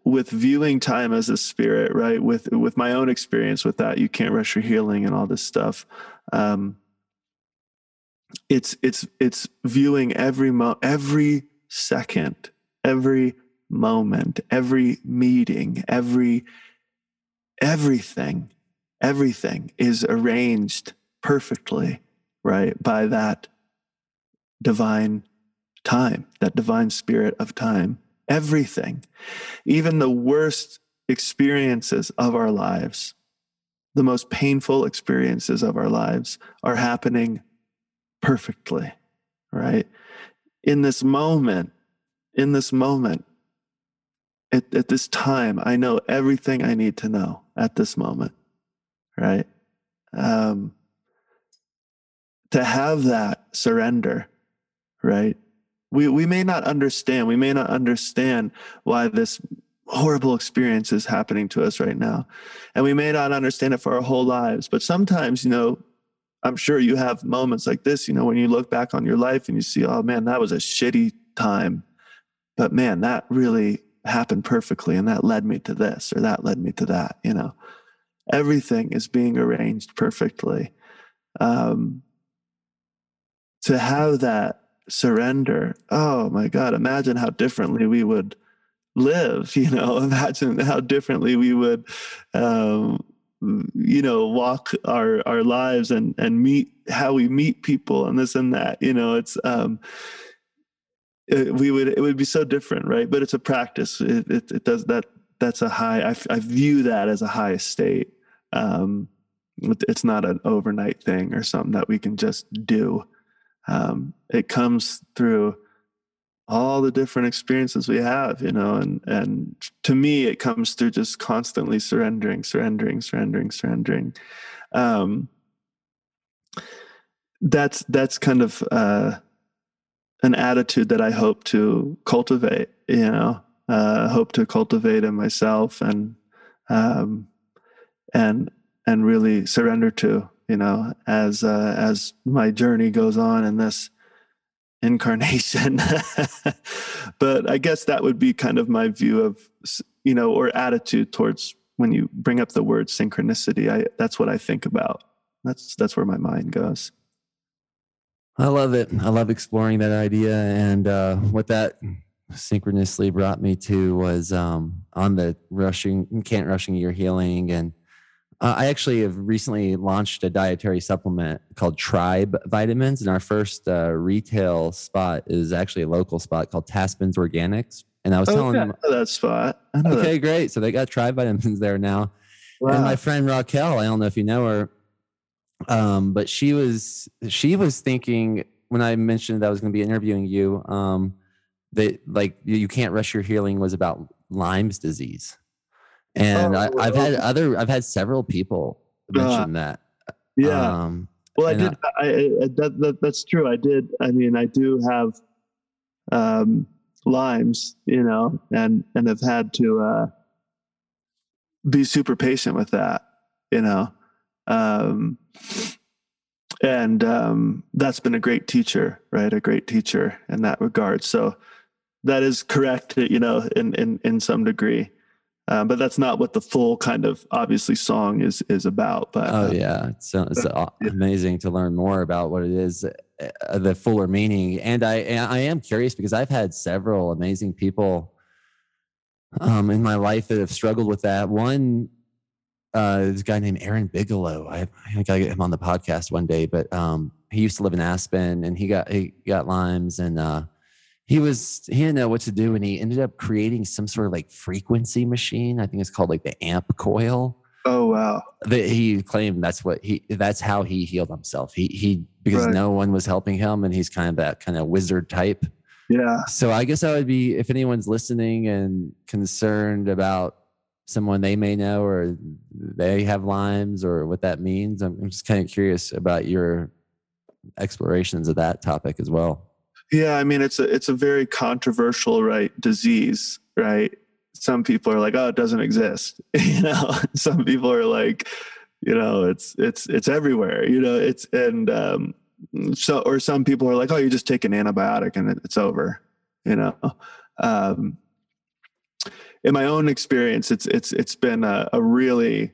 with viewing time as a spirit, right? With with my own experience with that, you can't rush your healing and all this stuff. Um, it's it's it's viewing every mo every second, every moment, every meeting, every everything, everything is arranged perfectly, right? By that divine time, that divine spirit of time. Everything, even the worst experiences of our lives, the most painful experiences of our lives are happening perfectly, right? In this moment, in this moment, at, at this time, I know everything I need to know at this moment, right? Um, to have that surrender right? We, we may not understand. We may not understand why this horrible experience is happening to us right now. And we may not understand it for our whole lives. But sometimes, you know, I'm sure you have moments like this, you know, when you look back on your life and you see, oh man, that was a shitty time. But man, that really happened perfectly. And that led me to this or that led me to that, you know. Everything is being arranged perfectly. Um, to have that surrender oh my god imagine how differently we would live you know imagine how differently we would um, you know walk our our lives and and meet how we meet people and this and that you know it's um it, we would it would be so different right? But it's a practice. It, it, it does that that's a high I, I view that as a high state. Um it's not an overnight thing or something that we can just do. Um, it comes through all the different experiences we have you know and and to me it comes through just constantly surrendering surrendering surrendering surrendering. Um that's that's kind of uh an attitude that i hope to cultivate you know uh hope to cultivate in myself and um and and really surrender to you know, as uh, as my journey goes on in this incarnation. but I guess that would be kind of my view of, you know, or attitude towards when you bring up the word synchronicity. I that's what I think about. That's that's where my mind goes. I love it. I love exploring that idea, and uh, what that synchronously brought me to was um, on the rushing, can't rushing your healing, and Uh, I actually have recently launched a dietary supplement called Tribe Vitamins, and our first uh, retail spot is actually a local spot called Taspins Organics. And I was Oh, telling yeah, them, that spot. Okay, great. So they got Tribe Vitamins there now. that. And my friend Raquel, I don't know if you know her, um, but she was she was thinking when I mentioned that I was going to be interviewing you, um, that like you can't rush your healing was about Lyme's disease, and I, Oh, I've had other I've had several people Uh, mention that. yeah. Um, Well, I did. I, I that, that that's true. I did. I mean, I do have um, Lyme's, you know, and and have had to uh, be super patient with that, you know, um, and um, that's been a great teacher, right? A great teacher in that regard. So that is correct, you know, in in in some degree. Um, but that's not what the full kind of obviously song is is about. But oh uh, yeah, it's, uh, it's uh, Yeah. amazing to learn more about what it is, uh, the fuller meaning. And I I am curious because I've had several amazing people um, in my life that have struggled with that. One, uh, this guy named Aaron Bigelow. I, I think I get him on the podcast one day, but um, he used to live in Aspen and he got he got Lyme's and uh, he was he didn't know what to do and he ended up creating some sort of like frequency machine. I think it's called like the amp coil oh wow, that he claimed that's what he that's how he healed himself. He he because Right. no one was helping him and he's kind of that kind of wizard type. yeah. So I guess I would be if anyone's listening and concerned about someone they may know or they have Lyme's or what that means. I'm, I'm just kind of curious about your explorations of that topic as well. Yeah, I mean it's a it's a very controversial right disease, right? Some people are like, oh, it doesn't exist. you know, some people are like, you know, it's it's it's everywhere. You know, it's and um, so or some people are like, oh, you just take an antibiotic and it, it's over. You know, um, in my own experience, it's it's it's been a, a really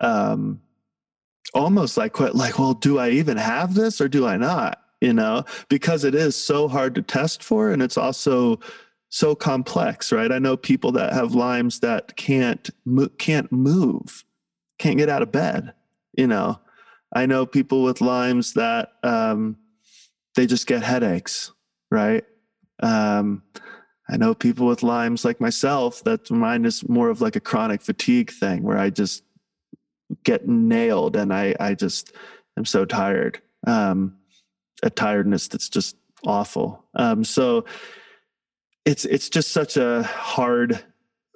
um, almost like what like, well, do I even have this or do I not? You know, because it is so hard to test for, and it's also so complex, right? I know people that have Lyme's that can't mo- can't move, can't get out of bed. You know, I know people with Lyme's that um, they just get headaches, right? Um, I know people with Lyme's like myself that mine is more of like a chronic fatigue thing where I just get nailed and I I just am so tired. Um, a tiredness that's just awful. Um, so it's it's just such a hard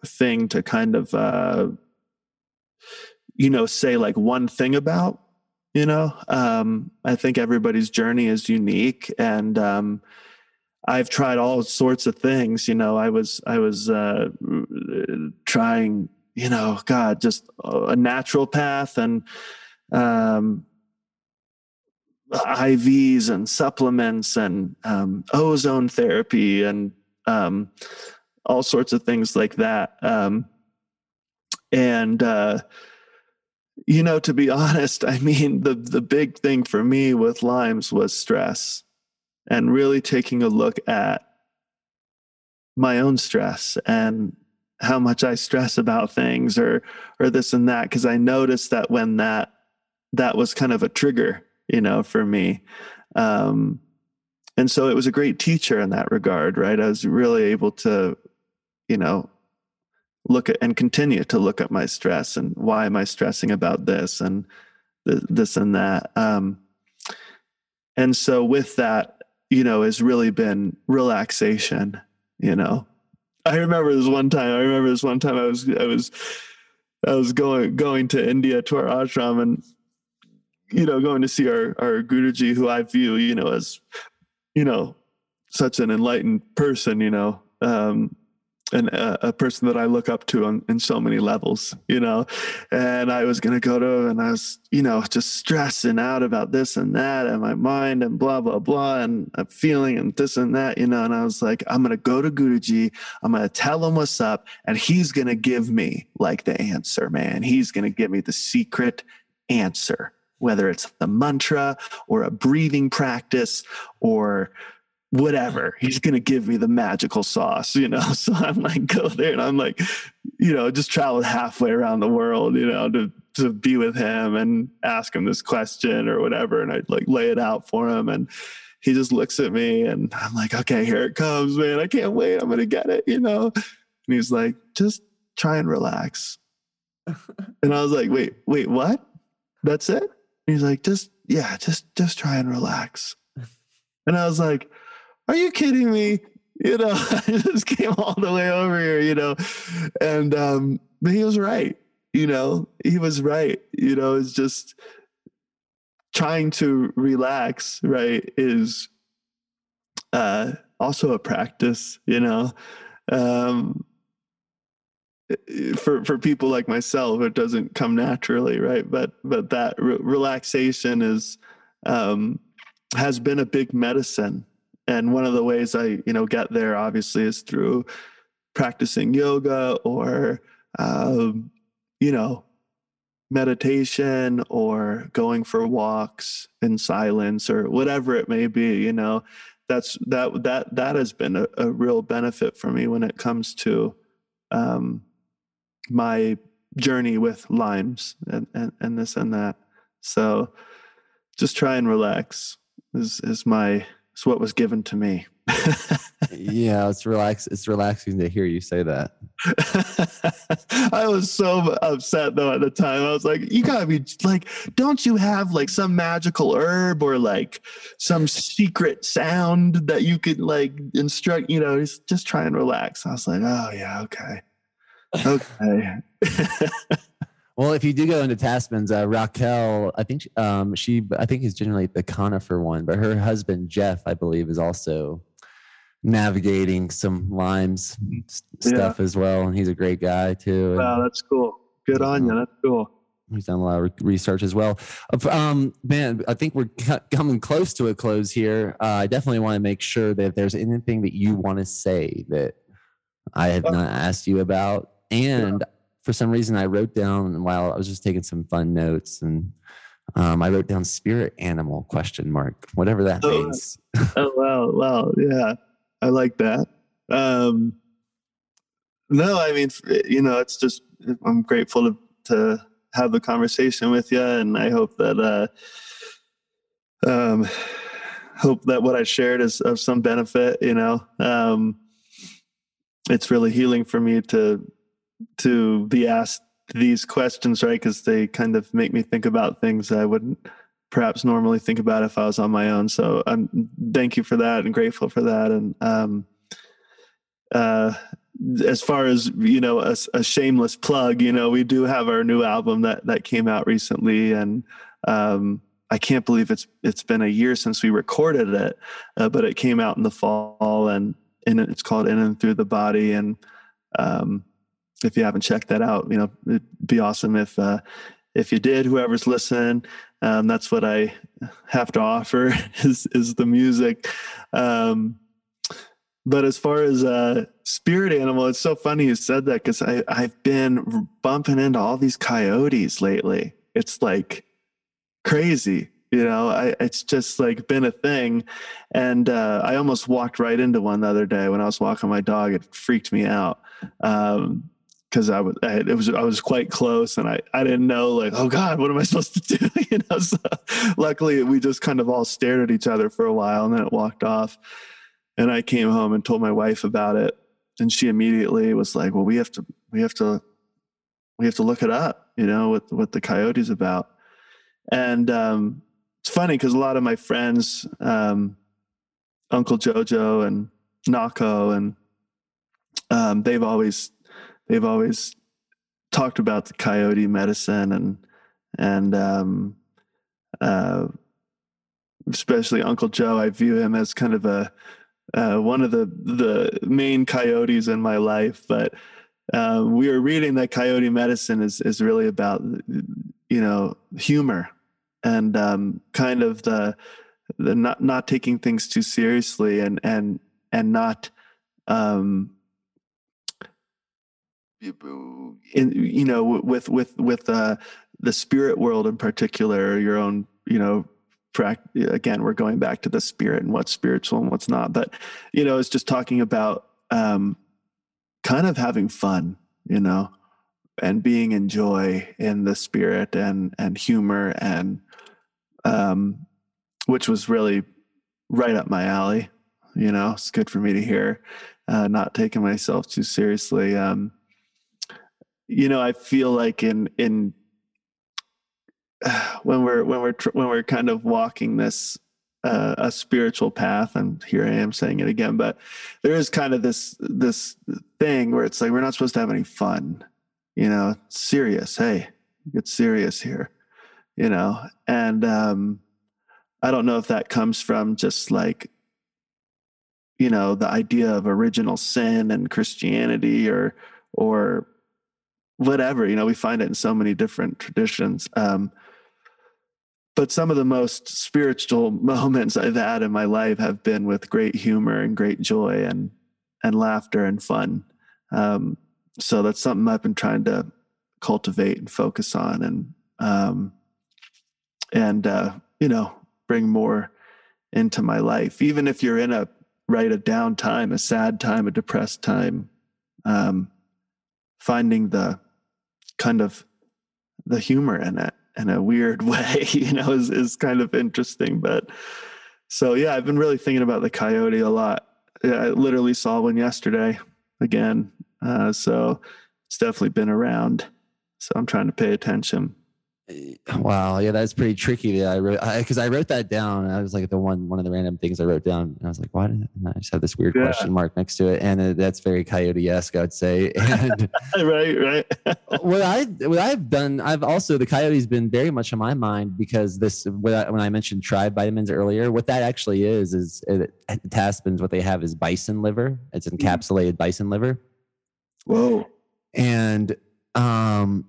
thing to kind of uh, you know say like one thing about. You know, um, I think everybody's journey is unique, and um, I've tried all sorts of things. You know, I was I was uh, trying. You know, God, just a natural path and um, IVs and supplements and um, ozone therapy and um, all sorts of things like that. Um, and uh, you know, to be honest, I mean, the the big thing for me with Lyme's was stress, and really taking a look at my own stress and how much I stress about things or or this and that because I noticed that when that that was kind of a trigger you know for me. Um and so it was a great teacher in that regard right? I was really able to you know look at and continue to look at my stress and why am i stressing about this and th- this and that um and so with that you know has really been relaxation you know. I remember this one time i remember this one time i was i was i was going going to india to our ashram and you know, going to see our our Guruji, who I view, you know, as you know, such an enlightened person, you know, um, and a, a person that I look up to on in so many levels, you know. And I was going to go to, and I was, you know, just stressing out about this and that, and my mind, and blah blah blah, and I'm feeling and this and that, you know. And I was like, I'm going to go to Guruji, I'm going to tell him what's up, and he's going to give me like the answer, man. He's going to give me the secret answer whether it's a mantra or a breathing practice or whatever he's going to give me the magical sauce you know so i'm like go there and i'm like you know just traveled halfway around the world you know to to be with him and ask him this question or whatever. And I'd like lay it out for him. And he just looks at me and I'm like, okay, here it comes, man. I can't wait. I'm going to get it, you know? And he's like, just try and relax. and I was like, wait, wait, what? That's it? He's like, just, yeah, just, just try and relax. And I was like, are you kidding me? You know, I just came all the way over here, you know, and, um, but he was right. You know, he was right. You know, it's just trying to relax, right, is uh, also a practice, you know. Um, for for people like myself, it doesn't come naturally, right? But but that re- relaxation is um, has been a big medicine, and one of the ways I you know get there obviously is through practicing yoga or um, you know meditation or going for walks in silence or whatever it may be you know that's that that that has been a, a real benefit for me when it comes to um, my journey with Lyme's and, and and this and that so just try and relax is is my is what was given to me yeah, it's relax. It's relaxing to hear you say that. I was so upset though at the time. I was like, "You gotta be like, don't you have like some magical herb or like some secret sound that you could like instruct? You know, just just try and relax." I was like, "Oh yeah, okay, okay." well, if you do go into Tasman's, uh, Raquel, I think um, she, I think is generally the conifer one, but her husband Jeff, I believe, is also navigating some Lyme's stuff as well. And he's a great guy too. Wow, that's cool. Good on you. That's cool. He's done a lot of research as well. Um, man, I think we're coming close to a close here. Uh, I definitely want to make sure that if there's anything that you want to say that I have not asked you about, and yeah. for some reason I wrote down while I was just taking some fun notes, and um, I wrote down spirit animal question mark, whatever that oh, means. oh wow, wow, yeah. I like that. Um, no, I mean, you know, it's just I'm grateful to to have the conversation with you, and I hope that uh, um, hope that what I shared is of some benefit. You know, um, it's really healing for me to to be asked these questions, right? Because they kind of make me think about things that I wouldn't perhaps normally think about if I was on my own. So I'm thank you for that and grateful for that. And um, uh, as far as you know, a, a, shameless plug, you know, we do have our new album that that came out recently, and um, I can't believe it's it's been a year since we recorded it, uh, but it came out in the fall, and and it's called In and Through the Body, and um, if you haven't checked that out, you know, it'd be awesome if uh, if you did, whoever's listening, um, that's what I have to offer is is the music. Um, but as far as uh, spirit animal, it's so funny you said that because I I've been bumping into all these coyotes lately. It's like crazy, you know. I it's just like been a thing, and uh, I almost walked right into one the other day when I was walking my dog. It freaked me out. Um, because I was I, it was I was quite close and I I didn't know like oh god what am I supposed to do? You know so luckily we just kind of all stared at each other for a while and then it walked off. And I came home and told my wife about it. And she immediately was like well we have to we have to we have to look it up you know what what the coyotes about. And um, it's funny because a lot of my friends um, Uncle Jojo and Nahko and um, they've always they've always talked about the coyote medicine and and um, uh, especially Uncle Joe. I view him as kind of a uh, one of the the main coyotes in my life. But uh, we were reading that coyote medicine is is really about you know humor and um, kind of the the not not taking things too seriously and and and not um, in you know with with with uh, the spirit world in particular your own you know again we're going back to the spirit and what's spiritual and what's not but you know it's just talking about um kind of having fun you know and being in joy in the spirit and and humor and um which was really right up my alley you know it's good for me to hear uh, not taking myself too seriously um you know i feel like in in when we're when we're when we're kind of walking this uh, a spiritual path and here i am saying it again but there is kind of this this thing where it's like we're not supposed to have any fun you know? Serious. Hey get serious here you know? And um i don't know if that comes from just like you know the idea of original sin and christianity or or whatever you know we find it in so many different traditions um but some of the most spiritual moments I've had in my life have been with great humor and great joy and and laughter and fun. Um, so that's something I've been trying to cultivate and focus on, and um, and uh, you know bring more into my life. Even if you're in a right a down time, a sad time, a depressed time, um, finding the kind of the humor in it in a weird way, you know, is, is kind of interesting. But so, yeah, I've been really thinking about the coyote a lot. I literally saw one yesterday again. Uh, so it's definitely been around. So I'm trying to pay attention. Wow, yeah, that's pretty tricky. I wrote because I, I, wrote that down. I was like the one one of the random things I wrote down. And I was like, why did I just have this weird yeah. question mark next to it? And uh, that's very coyote esque, I'd say. And right, right. what I what I've done, I've also the coyote's been very much on my mind because this when I, when I mentioned tribe vitamins earlier, what that actually is is it, Taspens. What they have is bison liver. It's mm. encapsulated mm. bison liver. Whoa. And um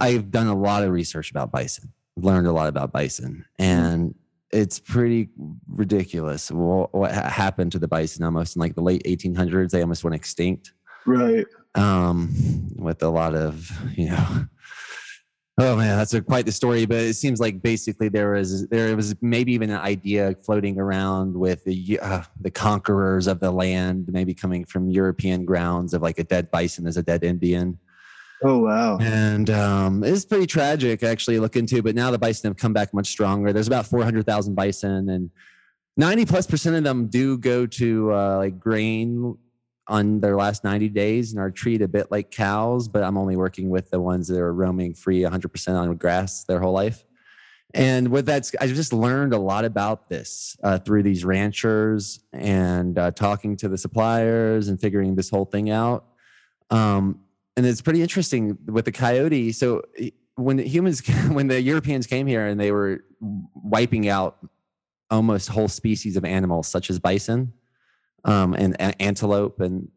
I've done a lot of research about bison. I've learned a lot about bison, mm-hmm. and it's pretty ridiculous what, what happened to the bison almost in like the late 1800s. They almost went extinct. Right. Um, with a lot of you know. Oh man, that's a, quite the story. But it seems like basically there was there was maybe even an idea floating around with the uh, the conquerors of the land, maybe coming from European grounds of like a dead bison as a dead Indian. Oh wow! And um, it's pretty tragic actually look into. But now the bison have come back much stronger. There's about 400,000 bison, and 90 plus percent of them do go to uh, like grain on their last 90 days and are treated a bit like cows. But I'm only working with the ones that are roaming free 100% on grass their whole life. And with that, I just learned a lot about this uh, through these ranchers and uh, talking to the suppliers and figuring this whole thing out. Um, and it's pretty interesting with the coyote. So when the humans, when the Europeans came here and they were wiping out almost whole species of animals, such as bison um, and, and, antelope and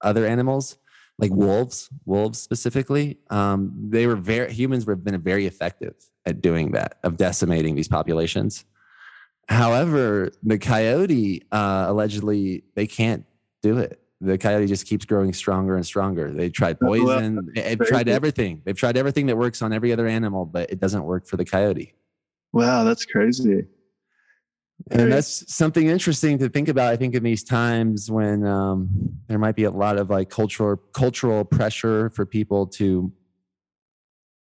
other animals, like wolves, wolves specifically, um, they were very humans have been very effective at doing that, of decimating these populations. However, the coyote uh, allegedly they can't do it the coyote just keeps growing stronger and stronger. They tried poison, they've tried everything. They've tried everything that works on every other animal, but it doesn't work for the coyote. Wow, that's crazy. And that's something interesting to think about. I think in these times when um, there might be a lot of like cultural cultural pressure for people to,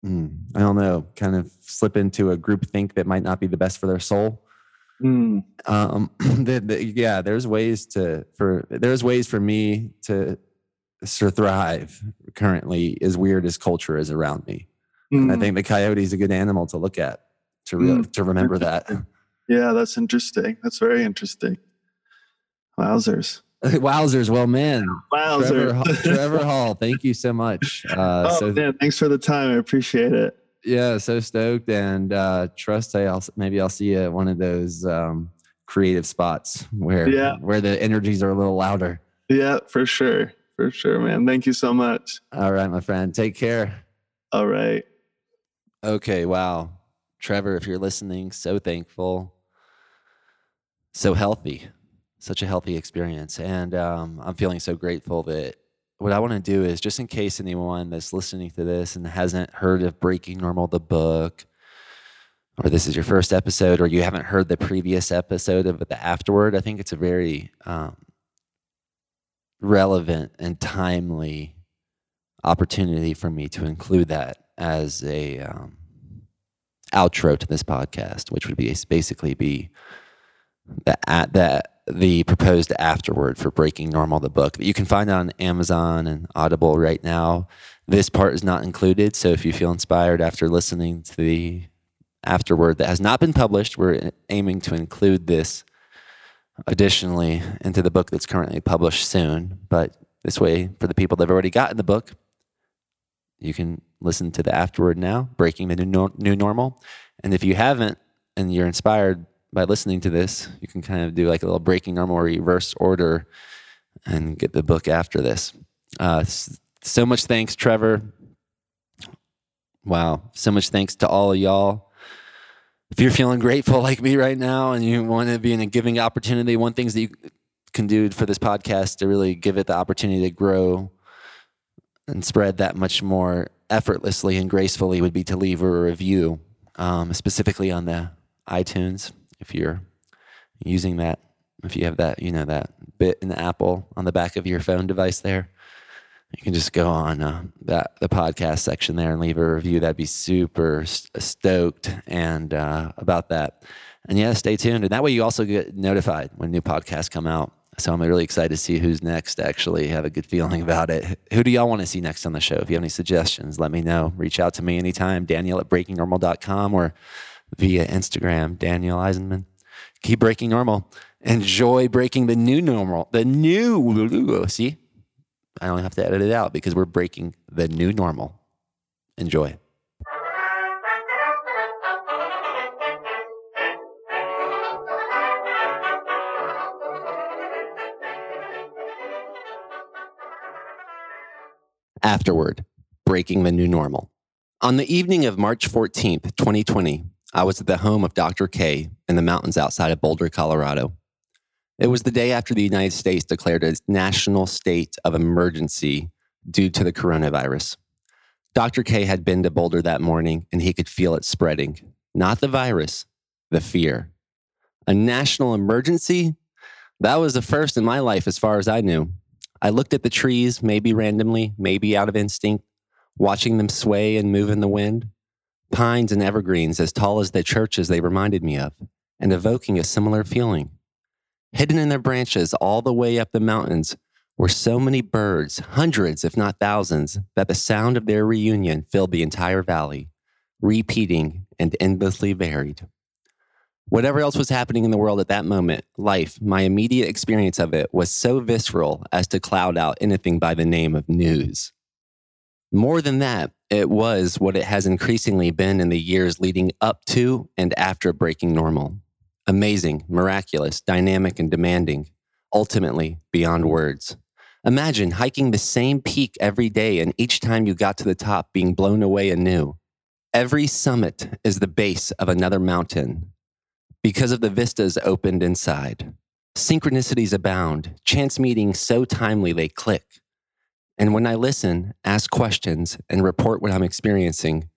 mm, I don't know, kind of slip into a group think that might not be the best for their soul. Mm. Um, the, the, yeah, there's ways to for there's ways for me to thrive currently, as weird as culture is around me. Mm. And I mm. think the coyote is a good animal to look at to re- mm. to remember that. Yeah, that's interesting. That's very interesting. Wowzers. Wowzers. Well, man. Wowzer. Trevor, Trevor Hall, thank you so much. Uh, oh, so, man, thanks for the time. I appreciate it yeah, so stoked and uh, trust. I will maybe I'll see you at one of those um, creative spots where yeah. where the energies are a little louder. Yeah, for sure, for sure, man. Thank you so much. All right, my friend. Take care. All right. Okay. Wow, Trevor, if you're listening, so thankful, so healthy, such a healthy experience, and um, I'm feeling so grateful that what I want to do is just in case anyone that's listening to this and hasn't heard of Breaking Normal, the book, or this is your first episode, or you haven't heard the previous episode of the afterword, I think it's a very um, relevant and timely opportunity for me to include that as a um, outro to this podcast, which would be basically be the at that the proposed afterword for Breaking Normal, the book that you can find on Amazon and Audible right now. This part is not included, so if you feel inspired after listening to the afterword that has not been published, we're aiming to include this additionally into the book that's currently published soon. But this way, for the people that have already gotten the book, you can listen to the afterword now, Breaking the New, new Normal. And if you haven't and you're inspired by listening to this, you can kind of do like a little breaking normal reverse order and get the book after this. Uh, so much thanks, Trevor. Wow. So much thanks to all of y'all. If you're feeling grateful like me right now and you want to be in a giving opportunity, one things that you can do for this podcast to really give it the opportunity to grow and spread that much more effortlessly and gracefully would be to leave a review, um, specifically on the iTunes if you're using that, if you have that, you know, that bit in the Apple on the back of your phone device there, you can just go on uh, that the podcast section there and leave a review. That'd be super stoked and uh, about that. And yeah, stay tuned. And that way you also get notified when new podcasts come out. So I'm really excited to see who's next. Actually, have a good feeling about it. Who do y'all want to see next on the show? If you have any suggestions, let me know. Reach out to me anytime, Daniel at breakingnormal.com or via Instagram, Daniel Eisenman. Keep breaking normal. Enjoy breaking the new normal. The new, see? I only have to edit it out because we're breaking the new normal. Enjoy. Afterward, breaking the new normal. On the evening of March 14th, 2020, I was at the home of Dr. K in the mountains outside of Boulder, Colorado. It was the day after the United States declared a national state of emergency due to the coronavirus. Dr. K had been to Boulder that morning and he could feel it spreading. Not the virus, the fear. A national emergency? That was the first in my life as far as I knew. I looked at the trees, maybe randomly, maybe out of instinct, watching them sway and move in the wind pines and evergreens as tall as the churches they reminded me of, and evoking a similar feeling. Hidden in their branches all the way up the mountains were so many birds, hundreds, if not thousands, that the sound of their reunion filled the entire valley, repeating and endlessly varied. Whatever else was happening in the world at that moment, life, my immediate experience of it, was so visceral as to cloud out anything by the name of news. More than that, it was what it has increasingly been in the years leading up to and after breaking normal. Amazing, miraculous, dynamic, and demanding, ultimately beyond words. Imagine hiking the same peak every day and each time you got to the top being blown away anew. Every summit is the base of another mountain because of the vistas opened inside. Synchronicities abound, chance meetings so timely they click. And when I listen, ask questions, and report what I'm experiencing,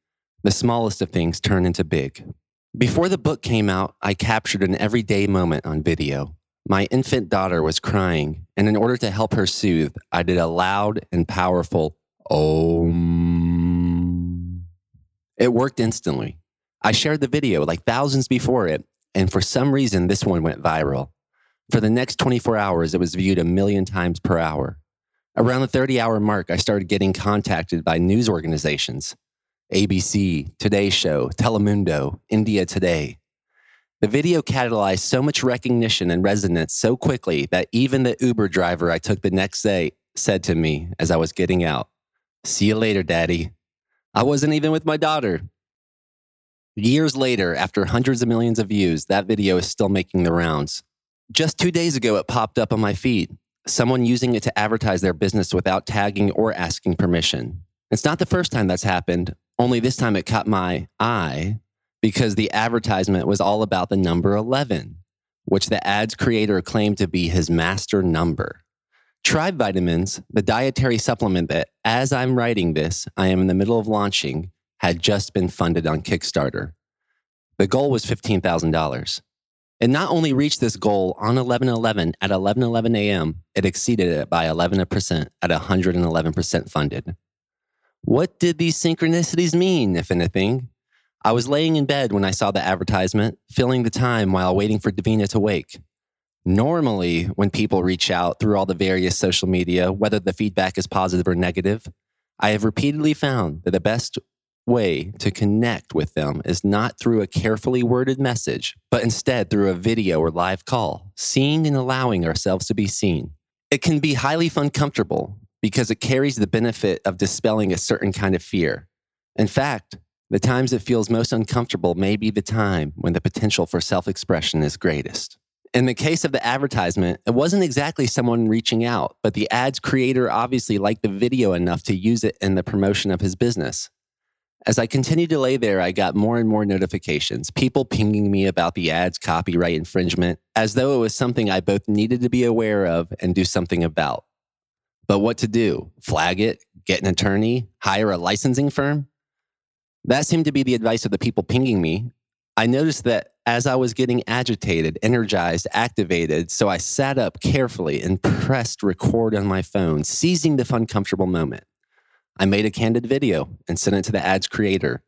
the smallest of things turn into big. Before the book came out, I captured an everyday moment on video. My infant daughter was crying, and in order to help her soothe, I did a loud and powerful Om. It worked instantly. I shared the video like thousands before it, and for some reason, this one went viral. For the next 24 hours, it was viewed a million times per hour. Around the 30 hour mark, I started getting contacted by news organizations ABC, Today Show, Telemundo, India Today. The video catalyzed so much recognition and resonance so quickly that even the Uber driver I took the next day said to me as I was getting out, See you later, Daddy. I wasn't even with my daughter. Years later, after hundreds of millions of views, that video is still making the rounds. Just two days ago, it popped up on my feed someone using it to advertise their business without tagging or asking permission. It's not the first time that's happened, only this time it caught my eye because the advertisement was all about the number 11, which the ad's creator claimed to be his master number. Tribe Vitamins, the dietary supplement that, as I'm writing this, I am in the middle of launching, had just been funded on Kickstarter. The goal was $15,000. It not only reached this goal on 11-11 at 1111 a.m., it exceeded it by 11% at 111% funded. What did these synchronicities mean, if anything? I was laying in bed when I saw the advertisement, filling the time while waiting for Davina to wake. Normally, when people reach out through all the various social media, whether the feedback is positive or negative, I have repeatedly found that the best way to connect with them is not through a carefully worded message, but instead through a video or live call, seeing and allowing ourselves to be seen. It can be highly uncomfortable because it carries the benefit of dispelling a certain kind of fear. In fact, the times it feels most uncomfortable may be the time when the potential for self expression is greatest. In the case of the advertisement, it wasn't exactly someone reaching out, but the ad's creator obviously liked the video enough to use it in the promotion of his business. As I continued to lay there, I got more and more notifications, people pinging me about the ad's copyright infringement, as though it was something I both needed to be aware of and do something about. But what to do? Flag it? Get an attorney? Hire a licensing firm? That seemed to be the advice of the people pinging me. I noticed that as I was getting agitated, energized, activated, so I sat up carefully and pressed record on my phone, seizing the uncomfortable moment. I made a candid video and sent it to the ad's creator,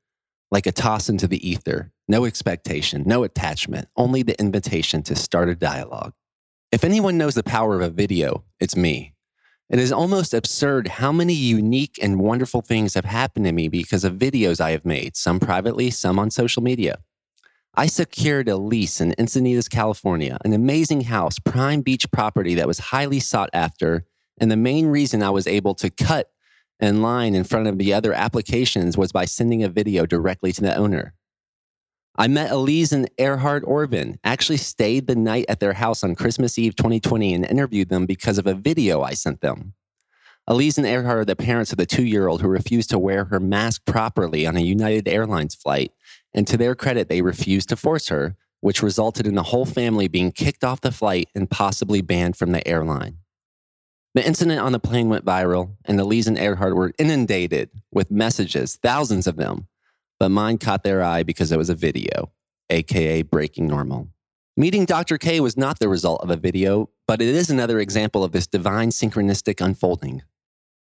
like a toss into the ether. No expectation, no attachment, only the invitation to start a dialogue. If anyone knows the power of a video, it's me. It is almost absurd how many unique and wonderful things have happened to me because of videos I have made, some privately, some on social media. I secured a lease in Encinitas, California, an amazing house, prime beach property that was highly sought after. And the main reason I was able to cut in line in front of the other applications was by sending a video directly to the owner. I met Elise and Erhard Orban, actually stayed the night at their house on Christmas Eve 2020 and interviewed them because of a video I sent them. Elise and Erhard are the parents of the two year old who refused to wear her mask properly on a United Airlines flight and to their credit, they refused to force her, which resulted in the whole family being kicked off the flight and possibly banned from the airline. The incident on the plane went viral, and Elise and Erhard were inundated with messages, thousands of them. But mine caught their eye because it was a video, aka breaking normal. Meeting Dr. K was not the result of a video, but it is another example of this divine synchronistic unfolding.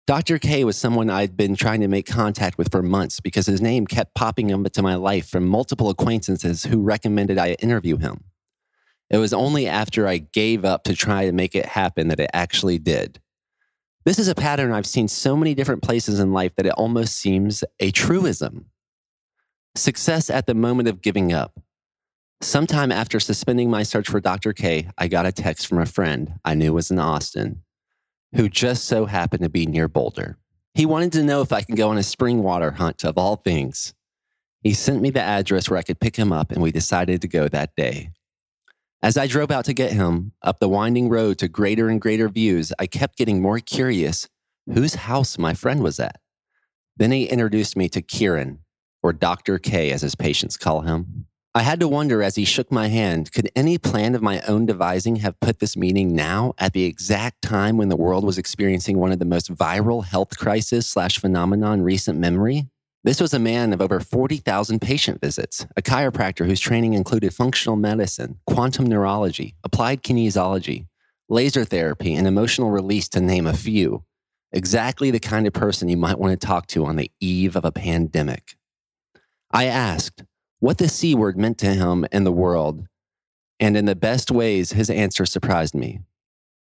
Dr. K was someone I'd been trying to make contact with for months because his name kept popping up into my life from multiple acquaintances who recommended I interview him. It was only after I gave up to try to make it happen that it actually did. This is a pattern I've seen so many different places in life that it almost seems a truism. Success at the moment of giving up. Sometime after suspending my search for Dr. K, I got a text from a friend I knew was in Austin who just so happened to be near Boulder. He wanted to know if I could go on a spring water hunt of all things. He sent me the address where I could pick him up, and we decided to go that day. As I drove out to get him, up the winding road to greater and greater views, I kept getting more curious whose house my friend was at. Then he introduced me to Kieran, or Dr. K, as his patients call him. I had to wonder as he shook my hand could any plan of my own devising have put this meeting now at the exact time when the world was experiencing one of the most viral health crisis slash phenomenon in recent memory? This was a man of over 40,000 patient visits, a chiropractor whose training included functional medicine, quantum neurology, applied kinesiology, laser therapy, and emotional release, to name a few. Exactly the kind of person you might want to talk to on the eve of a pandemic. I asked, what the C word meant to him and the world. And in the best ways, his answer surprised me.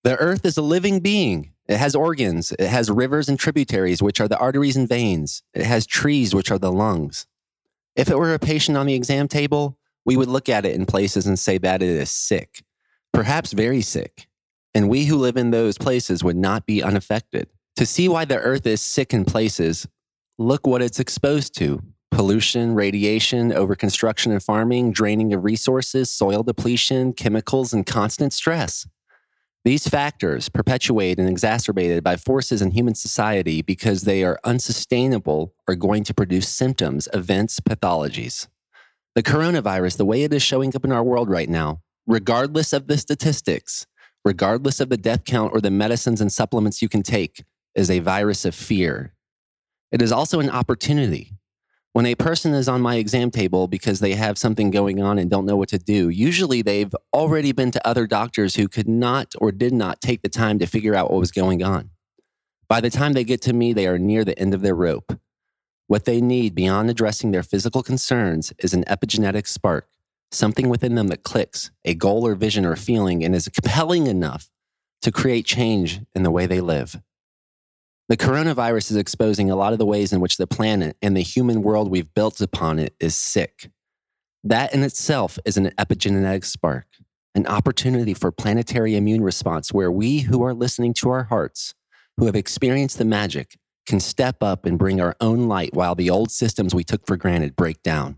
The earth is a living being. It has organs. It has rivers and tributaries, which are the arteries and veins. It has trees, which are the lungs. If it were a patient on the exam table, we would look at it in places and say that it is sick, perhaps very sick. And we who live in those places would not be unaffected. To see why the earth is sick in places, look what it's exposed to pollution, radiation, overconstruction and farming, draining of resources, soil depletion, chemicals, and constant stress. These factors, perpetuated and exacerbated by forces in human society because they are unsustainable, are going to produce symptoms, events, pathologies. The coronavirus, the way it is showing up in our world right now, regardless of the statistics, regardless of the death count or the medicines and supplements you can take, is a virus of fear. It is also an opportunity when a person is on my exam table because they have something going on and don't know what to do, usually they've already been to other doctors who could not or did not take the time to figure out what was going on. By the time they get to me, they are near the end of their rope. What they need beyond addressing their physical concerns is an epigenetic spark, something within them that clicks, a goal or vision or feeling, and is compelling enough to create change in the way they live. The coronavirus is exposing a lot of the ways in which the planet and the human world we've built upon it is sick. That in itself is an epigenetic spark, an opportunity for planetary immune response where we who are listening to our hearts, who have experienced the magic, can step up and bring our own light while the old systems we took for granted break down.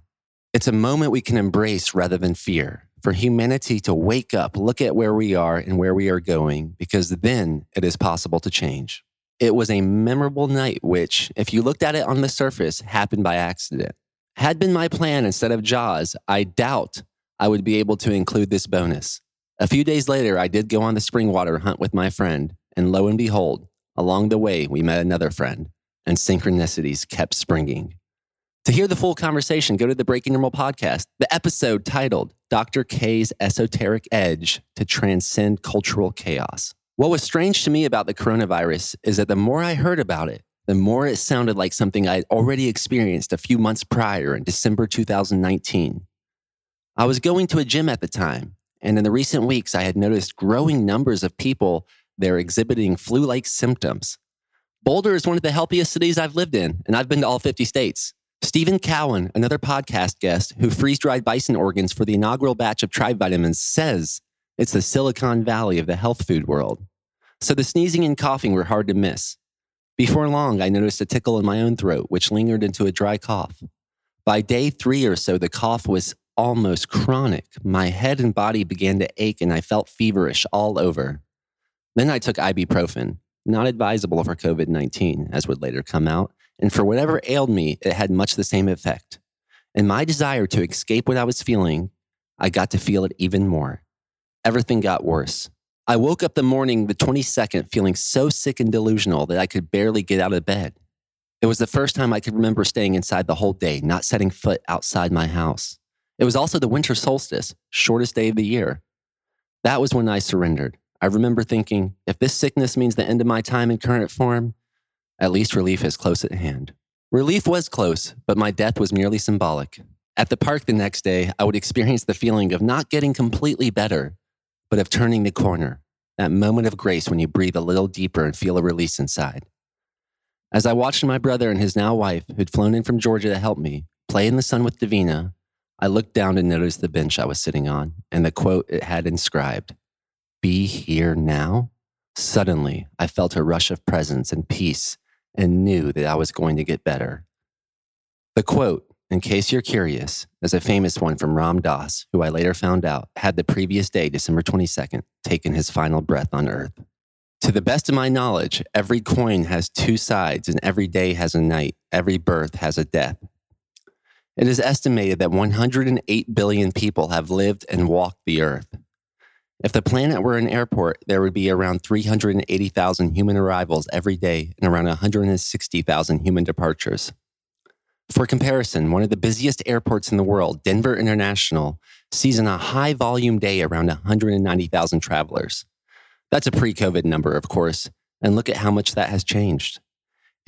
It's a moment we can embrace rather than fear, for humanity to wake up, look at where we are and where we are going, because then it is possible to change. It was a memorable night, which, if you looked at it on the surface, happened by accident. Had been my plan instead of Jaws, I doubt I would be able to include this bonus. A few days later, I did go on the spring water hunt with my friend, and lo and behold, along the way, we met another friend, and synchronicities kept springing. To hear the full conversation, go to the Breaking Normal podcast, the episode titled Dr. K's Esoteric Edge to Transcend Cultural Chaos. What was strange to me about the coronavirus is that the more I heard about it, the more it sounded like something I'd already experienced a few months prior in December 2019. I was going to a gym at the time, and in the recent weeks, I had noticed growing numbers of people there exhibiting flu like symptoms. Boulder is one of the healthiest cities I've lived in, and I've been to all 50 states. Stephen Cowan, another podcast guest who freeze dried bison organs for the inaugural batch of Tribe Vitamins, says it's the Silicon Valley of the health food world. So the sneezing and coughing were hard to miss. Before long, I noticed a tickle in my own throat, which lingered into a dry cough. By day three or so, the cough was almost chronic. My head and body began to ache, and I felt feverish all over. Then I took ibuprofen, not advisable for COVID 19, as would later come out, and for whatever ailed me, it had much the same effect. In my desire to escape what I was feeling, I got to feel it even more. Everything got worse. I woke up the morning, the 22nd, feeling so sick and delusional that I could barely get out of bed. It was the first time I could remember staying inside the whole day, not setting foot outside my house. It was also the winter solstice, shortest day of the year. That was when I surrendered. I remember thinking, if this sickness means the end of my time in current form, at least relief is close at hand. Relief was close, but my death was merely symbolic. At the park the next day, I would experience the feeling of not getting completely better, but of turning the corner, that moment of grace when you breathe a little deeper and feel a release inside. As I watched my brother and his now wife, who'd flown in from Georgia to help me, play in the sun with Davina, I looked down and noticed the bench I was sitting on and the quote it had inscribed Be here now? Suddenly, I felt a rush of presence and peace and knew that I was going to get better. The quote, in case you're curious, is a famous one from Ram Dass, who I later found out had the previous day, December 22nd, taken his final breath on earth. To the best of my knowledge, every coin has two sides and every day has a night, every birth has a death. It is estimated that 108 billion people have lived and walked the earth. If the planet were an airport, there would be around 380,000 human arrivals every day and around 160,000 human departures. For comparison, one of the busiest airports in the world, Denver International, sees in a high volume day around 190,000 travelers. That's a pre COVID number, of course, and look at how much that has changed.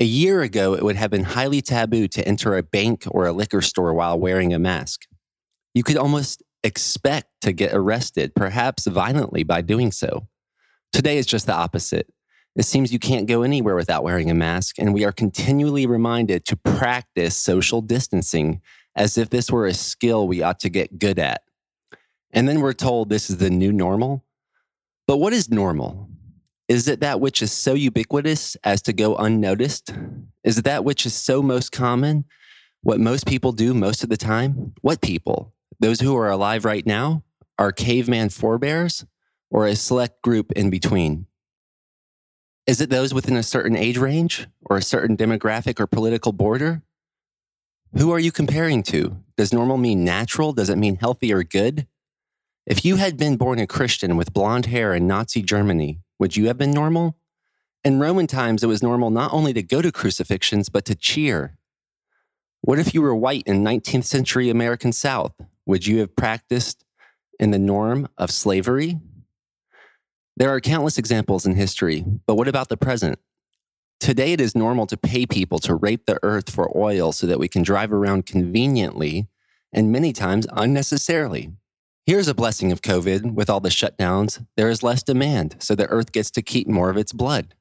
A year ago, it would have been highly taboo to enter a bank or a liquor store while wearing a mask. You could almost expect to get arrested, perhaps violently, by doing so. Today is just the opposite. It seems you can't go anywhere without wearing a mask, and we are continually reminded to practice social distancing as if this were a skill we ought to get good at. And then we're told this is the new normal. But what is normal? Is it that which is so ubiquitous as to go unnoticed? Is it that which is so most common? What most people do most of the time? What people? Those who are alive right now? Our caveman forebears? Or a select group in between? Is it those within a certain age range or a certain demographic or political border? Who are you comparing to? Does normal mean natural? Does it mean healthy or good? If you had been born a Christian with blonde hair in Nazi Germany, would you have been normal? In Roman times, it was normal not only to go to crucifixions, but to cheer. What if you were white in 19th century American South? Would you have practiced in the norm of slavery? There are countless examples in history, but what about the present? Today, it is normal to pay people to rape the earth for oil so that we can drive around conveniently and many times unnecessarily. Here's a blessing of COVID with all the shutdowns. There is less demand, so the earth gets to keep more of its blood.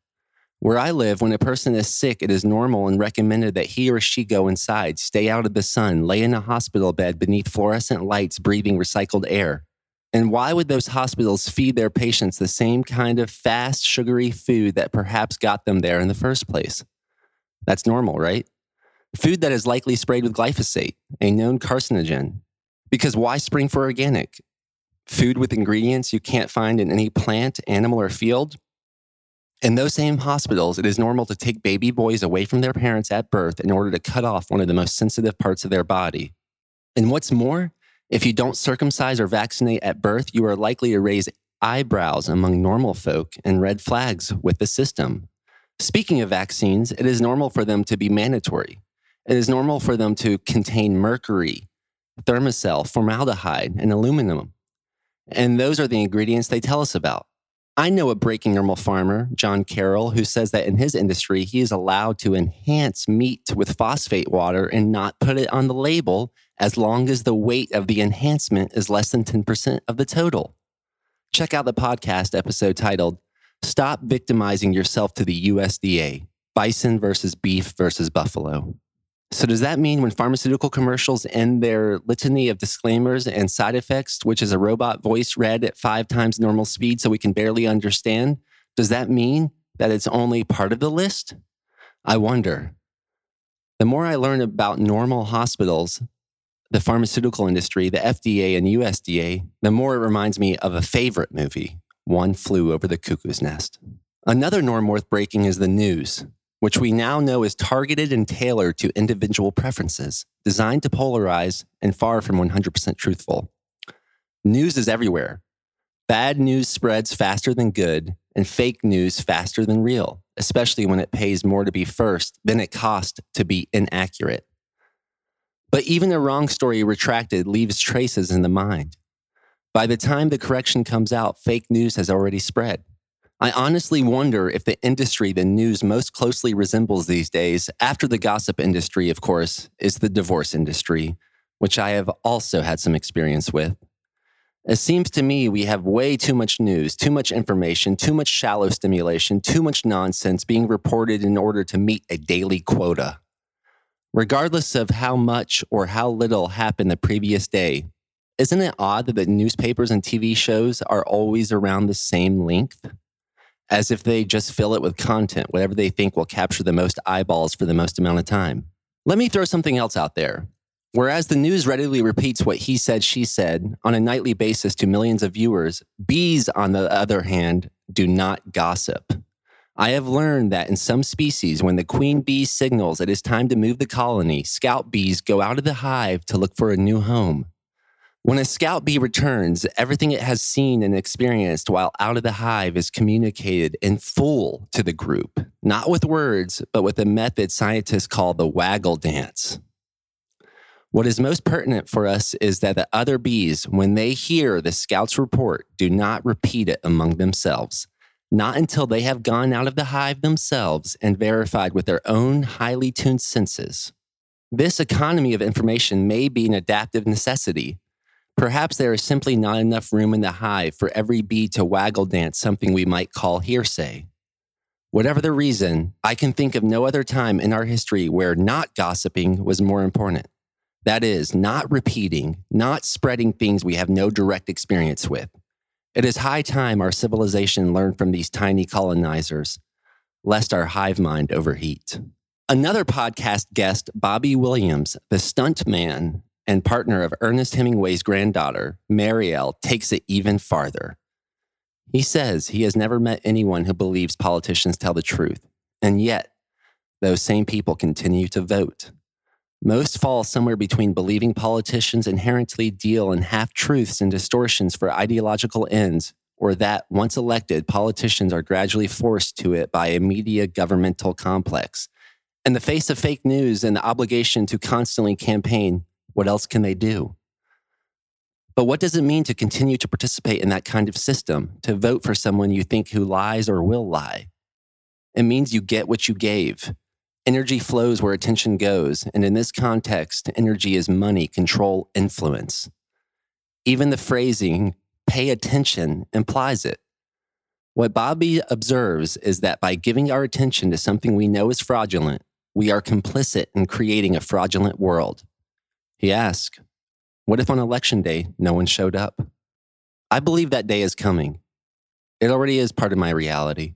Where I live, when a person is sick, it is normal and recommended that he or she go inside, stay out of the sun, lay in a hospital bed beneath fluorescent lights, breathing recycled air. And why would those hospitals feed their patients the same kind of fast, sugary food that perhaps got them there in the first place? That's normal, right? Food that is likely sprayed with glyphosate, a known carcinogen. Because why spring for organic? Food with ingredients you can't find in any plant, animal, or field? In those same hospitals, it is normal to take baby boys away from their parents at birth in order to cut off one of the most sensitive parts of their body. And what's more, if you don't circumcise or vaccinate at birth, you are likely to raise eyebrows among normal folk and red flags with the system. Speaking of vaccines, it is normal for them to be mandatory. It is normal for them to contain mercury, Thimerosal, formaldehyde, and aluminum. And those are the ingredients they tell us about. I know a breaking normal farmer, John Carroll, who says that in his industry, he is allowed to enhance meat with phosphate water and not put it on the label as long as the weight of the enhancement is less than 10% of the total. Check out the podcast episode titled Stop Victimizing Yourself to the USDA Bison versus Beef versus Buffalo. So, does that mean when pharmaceutical commercials end their litany of disclaimers and side effects, which is a robot voice read at five times normal speed so we can barely understand, does that mean that it's only part of the list? I wonder. The more I learn about normal hospitals, the pharmaceutical industry, the FDA, and USDA, the more it reminds me of a favorite movie, One Flew Over the Cuckoo's Nest. Another norm worth breaking is the news which we now know is targeted and tailored to individual preferences, designed to polarize and far from 100% truthful. News is everywhere. Bad news spreads faster than good, and fake news faster than real, especially when it pays more to be first than it costs to be inaccurate. But even a wrong story retracted leaves traces in the mind. By the time the correction comes out, fake news has already spread. I honestly wonder if the industry the news most closely resembles these days, after the gossip industry, of course, is the divorce industry, which I have also had some experience with. It seems to me we have way too much news, too much information, too much shallow stimulation, too much nonsense being reported in order to meet a daily quota. Regardless of how much or how little happened the previous day, isn't it odd that the newspapers and TV shows are always around the same length? as if they just fill it with content, whatever they think will capture the most eyeballs for the most amount of time. Let me throw something else out there. Whereas the news readily repeats what he said, she said on a nightly basis to millions of viewers, bees, on the other hand, do not gossip. I have learned that in some species, when the queen bee signals it is time to move the colony, scout bees go out of the hive to look for a new home. When a scout bee returns, everything it has seen and experienced while out of the hive is communicated in full to the group, not with words, but with a method scientists call the waggle dance. What is most pertinent for us is that the other bees, when they hear the scout's report, do not repeat it among themselves, not until they have gone out of the hive themselves and verified with their own highly tuned senses. This economy of information may be an adaptive necessity, Perhaps there is simply not enough room in the hive for every bee to waggle dance something we might call hearsay. Whatever the reason, I can think of no other time in our history where not gossiping was more important. That is, not repeating, not spreading things we have no direct experience with. It is high time our civilization learned from these tiny colonizers, lest our hive mind overheat. Another podcast guest, Bobby Williams, the stunt man and partner of Ernest Hemingway's granddaughter, Mariel, takes it even farther. He says he has never met anyone who believes politicians tell the truth, and yet those same people continue to vote. Most fall somewhere between believing politicians inherently deal in half truths and distortions for ideological ends, or that once elected, politicians are gradually forced to it by a media governmental complex. In the face of fake news and the obligation to constantly campaign, what else can they do? But what does it mean to continue to participate in that kind of system, to vote for someone you think who lies or will lie? It means you get what you gave. Energy flows where attention goes. And in this context, energy is money, control, influence. Even the phrasing, pay attention, implies it. What Bobby observes is that by giving our attention to something we know is fraudulent, we are complicit in creating a fraudulent world. He asks, What if on election day no one showed up? I believe that day is coming. It already is part of my reality.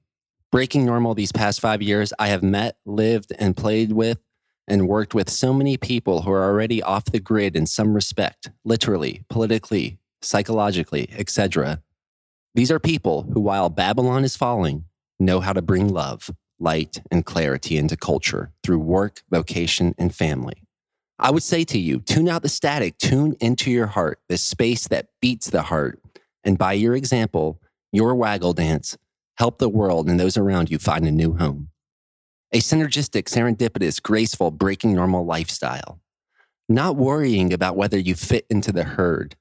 Breaking normal these past five years, I have met, lived, and played with and worked with so many people who are already off the grid in some respect, literally, politically, psychologically, etc. These are people who, while Babylon is falling, know how to bring love, light, and clarity into culture through work, vocation, and family. I would say to you, tune out the static, tune into your heart, the space that beats the heart, and by your example, your waggle dance, help the world and those around you find a new home. A synergistic, serendipitous, graceful, breaking normal lifestyle. Not worrying about whether you fit into the herd,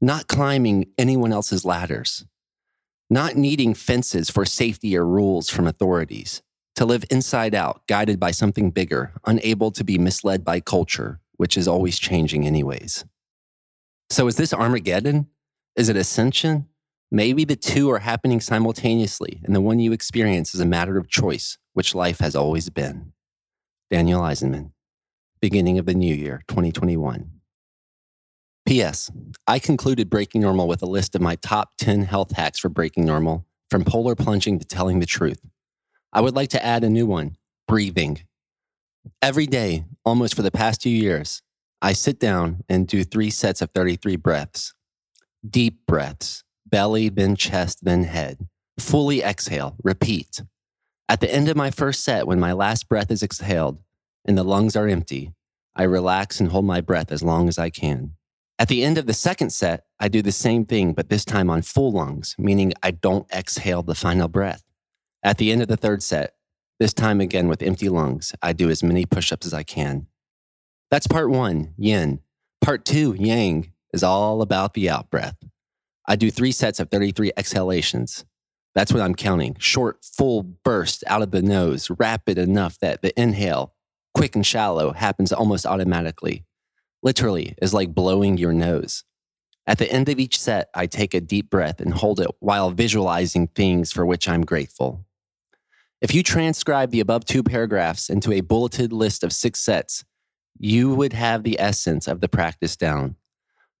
not climbing anyone else's ladders, not needing fences for safety or rules from authorities, to live inside out, guided by something bigger, unable to be misled by culture, which is always changing, anyways. So, is this Armageddon? Is it ascension? Maybe the two are happening simultaneously, and the one you experience is a matter of choice, which life has always been. Daniel Eisenman, beginning of the new year, 2021. P.S. I concluded Breaking Normal with a list of my top 10 health hacks for breaking normal, from polar plunging to telling the truth. I would like to add a new one breathing. Every day, almost for the past two years, I sit down and do three sets of 33 breaths. Deep breaths, belly, then chest, then head. Fully exhale, repeat. At the end of my first set, when my last breath is exhaled and the lungs are empty, I relax and hold my breath as long as I can. At the end of the second set, I do the same thing, but this time on full lungs, meaning I don't exhale the final breath. At the end of the third set, this time again with empty lungs, I do as many push ups as I can. That's part one, yin. Part two, yang, is all about the out breath. I do three sets of 33 exhalations. That's what I'm counting. Short, full burst out of the nose, rapid enough that the inhale, quick and shallow, happens almost automatically literally is like blowing your nose. At the end of each set, I take a deep breath and hold it while visualizing things for which I'm grateful. If you transcribe the above two paragraphs into a bulleted list of six sets, you would have the essence of the practice down.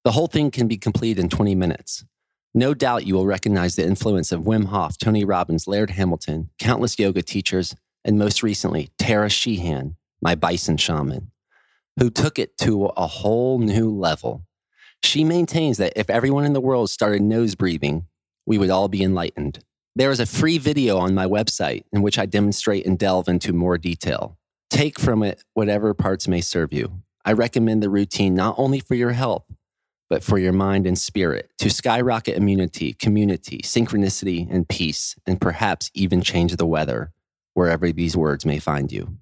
The whole thing can be completed in 20 minutes. No doubt you will recognize the influence of Wim Hof, Tony Robbins, Laird Hamilton, countless yoga teachers, and most recently, Tara Sheehan, my bison shaman who took it to a whole new level. She maintains that if everyone in the world started nose breathing, we would all be enlightened. There is a free video on my website in which I demonstrate and delve into more detail. Take from it whatever parts may serve you. I recommend the routine not only for your health, but for your mind and spirit to skyrocket immunity, community, synchronicity, and peace, and perhaps even change the weather wherever these words may find you.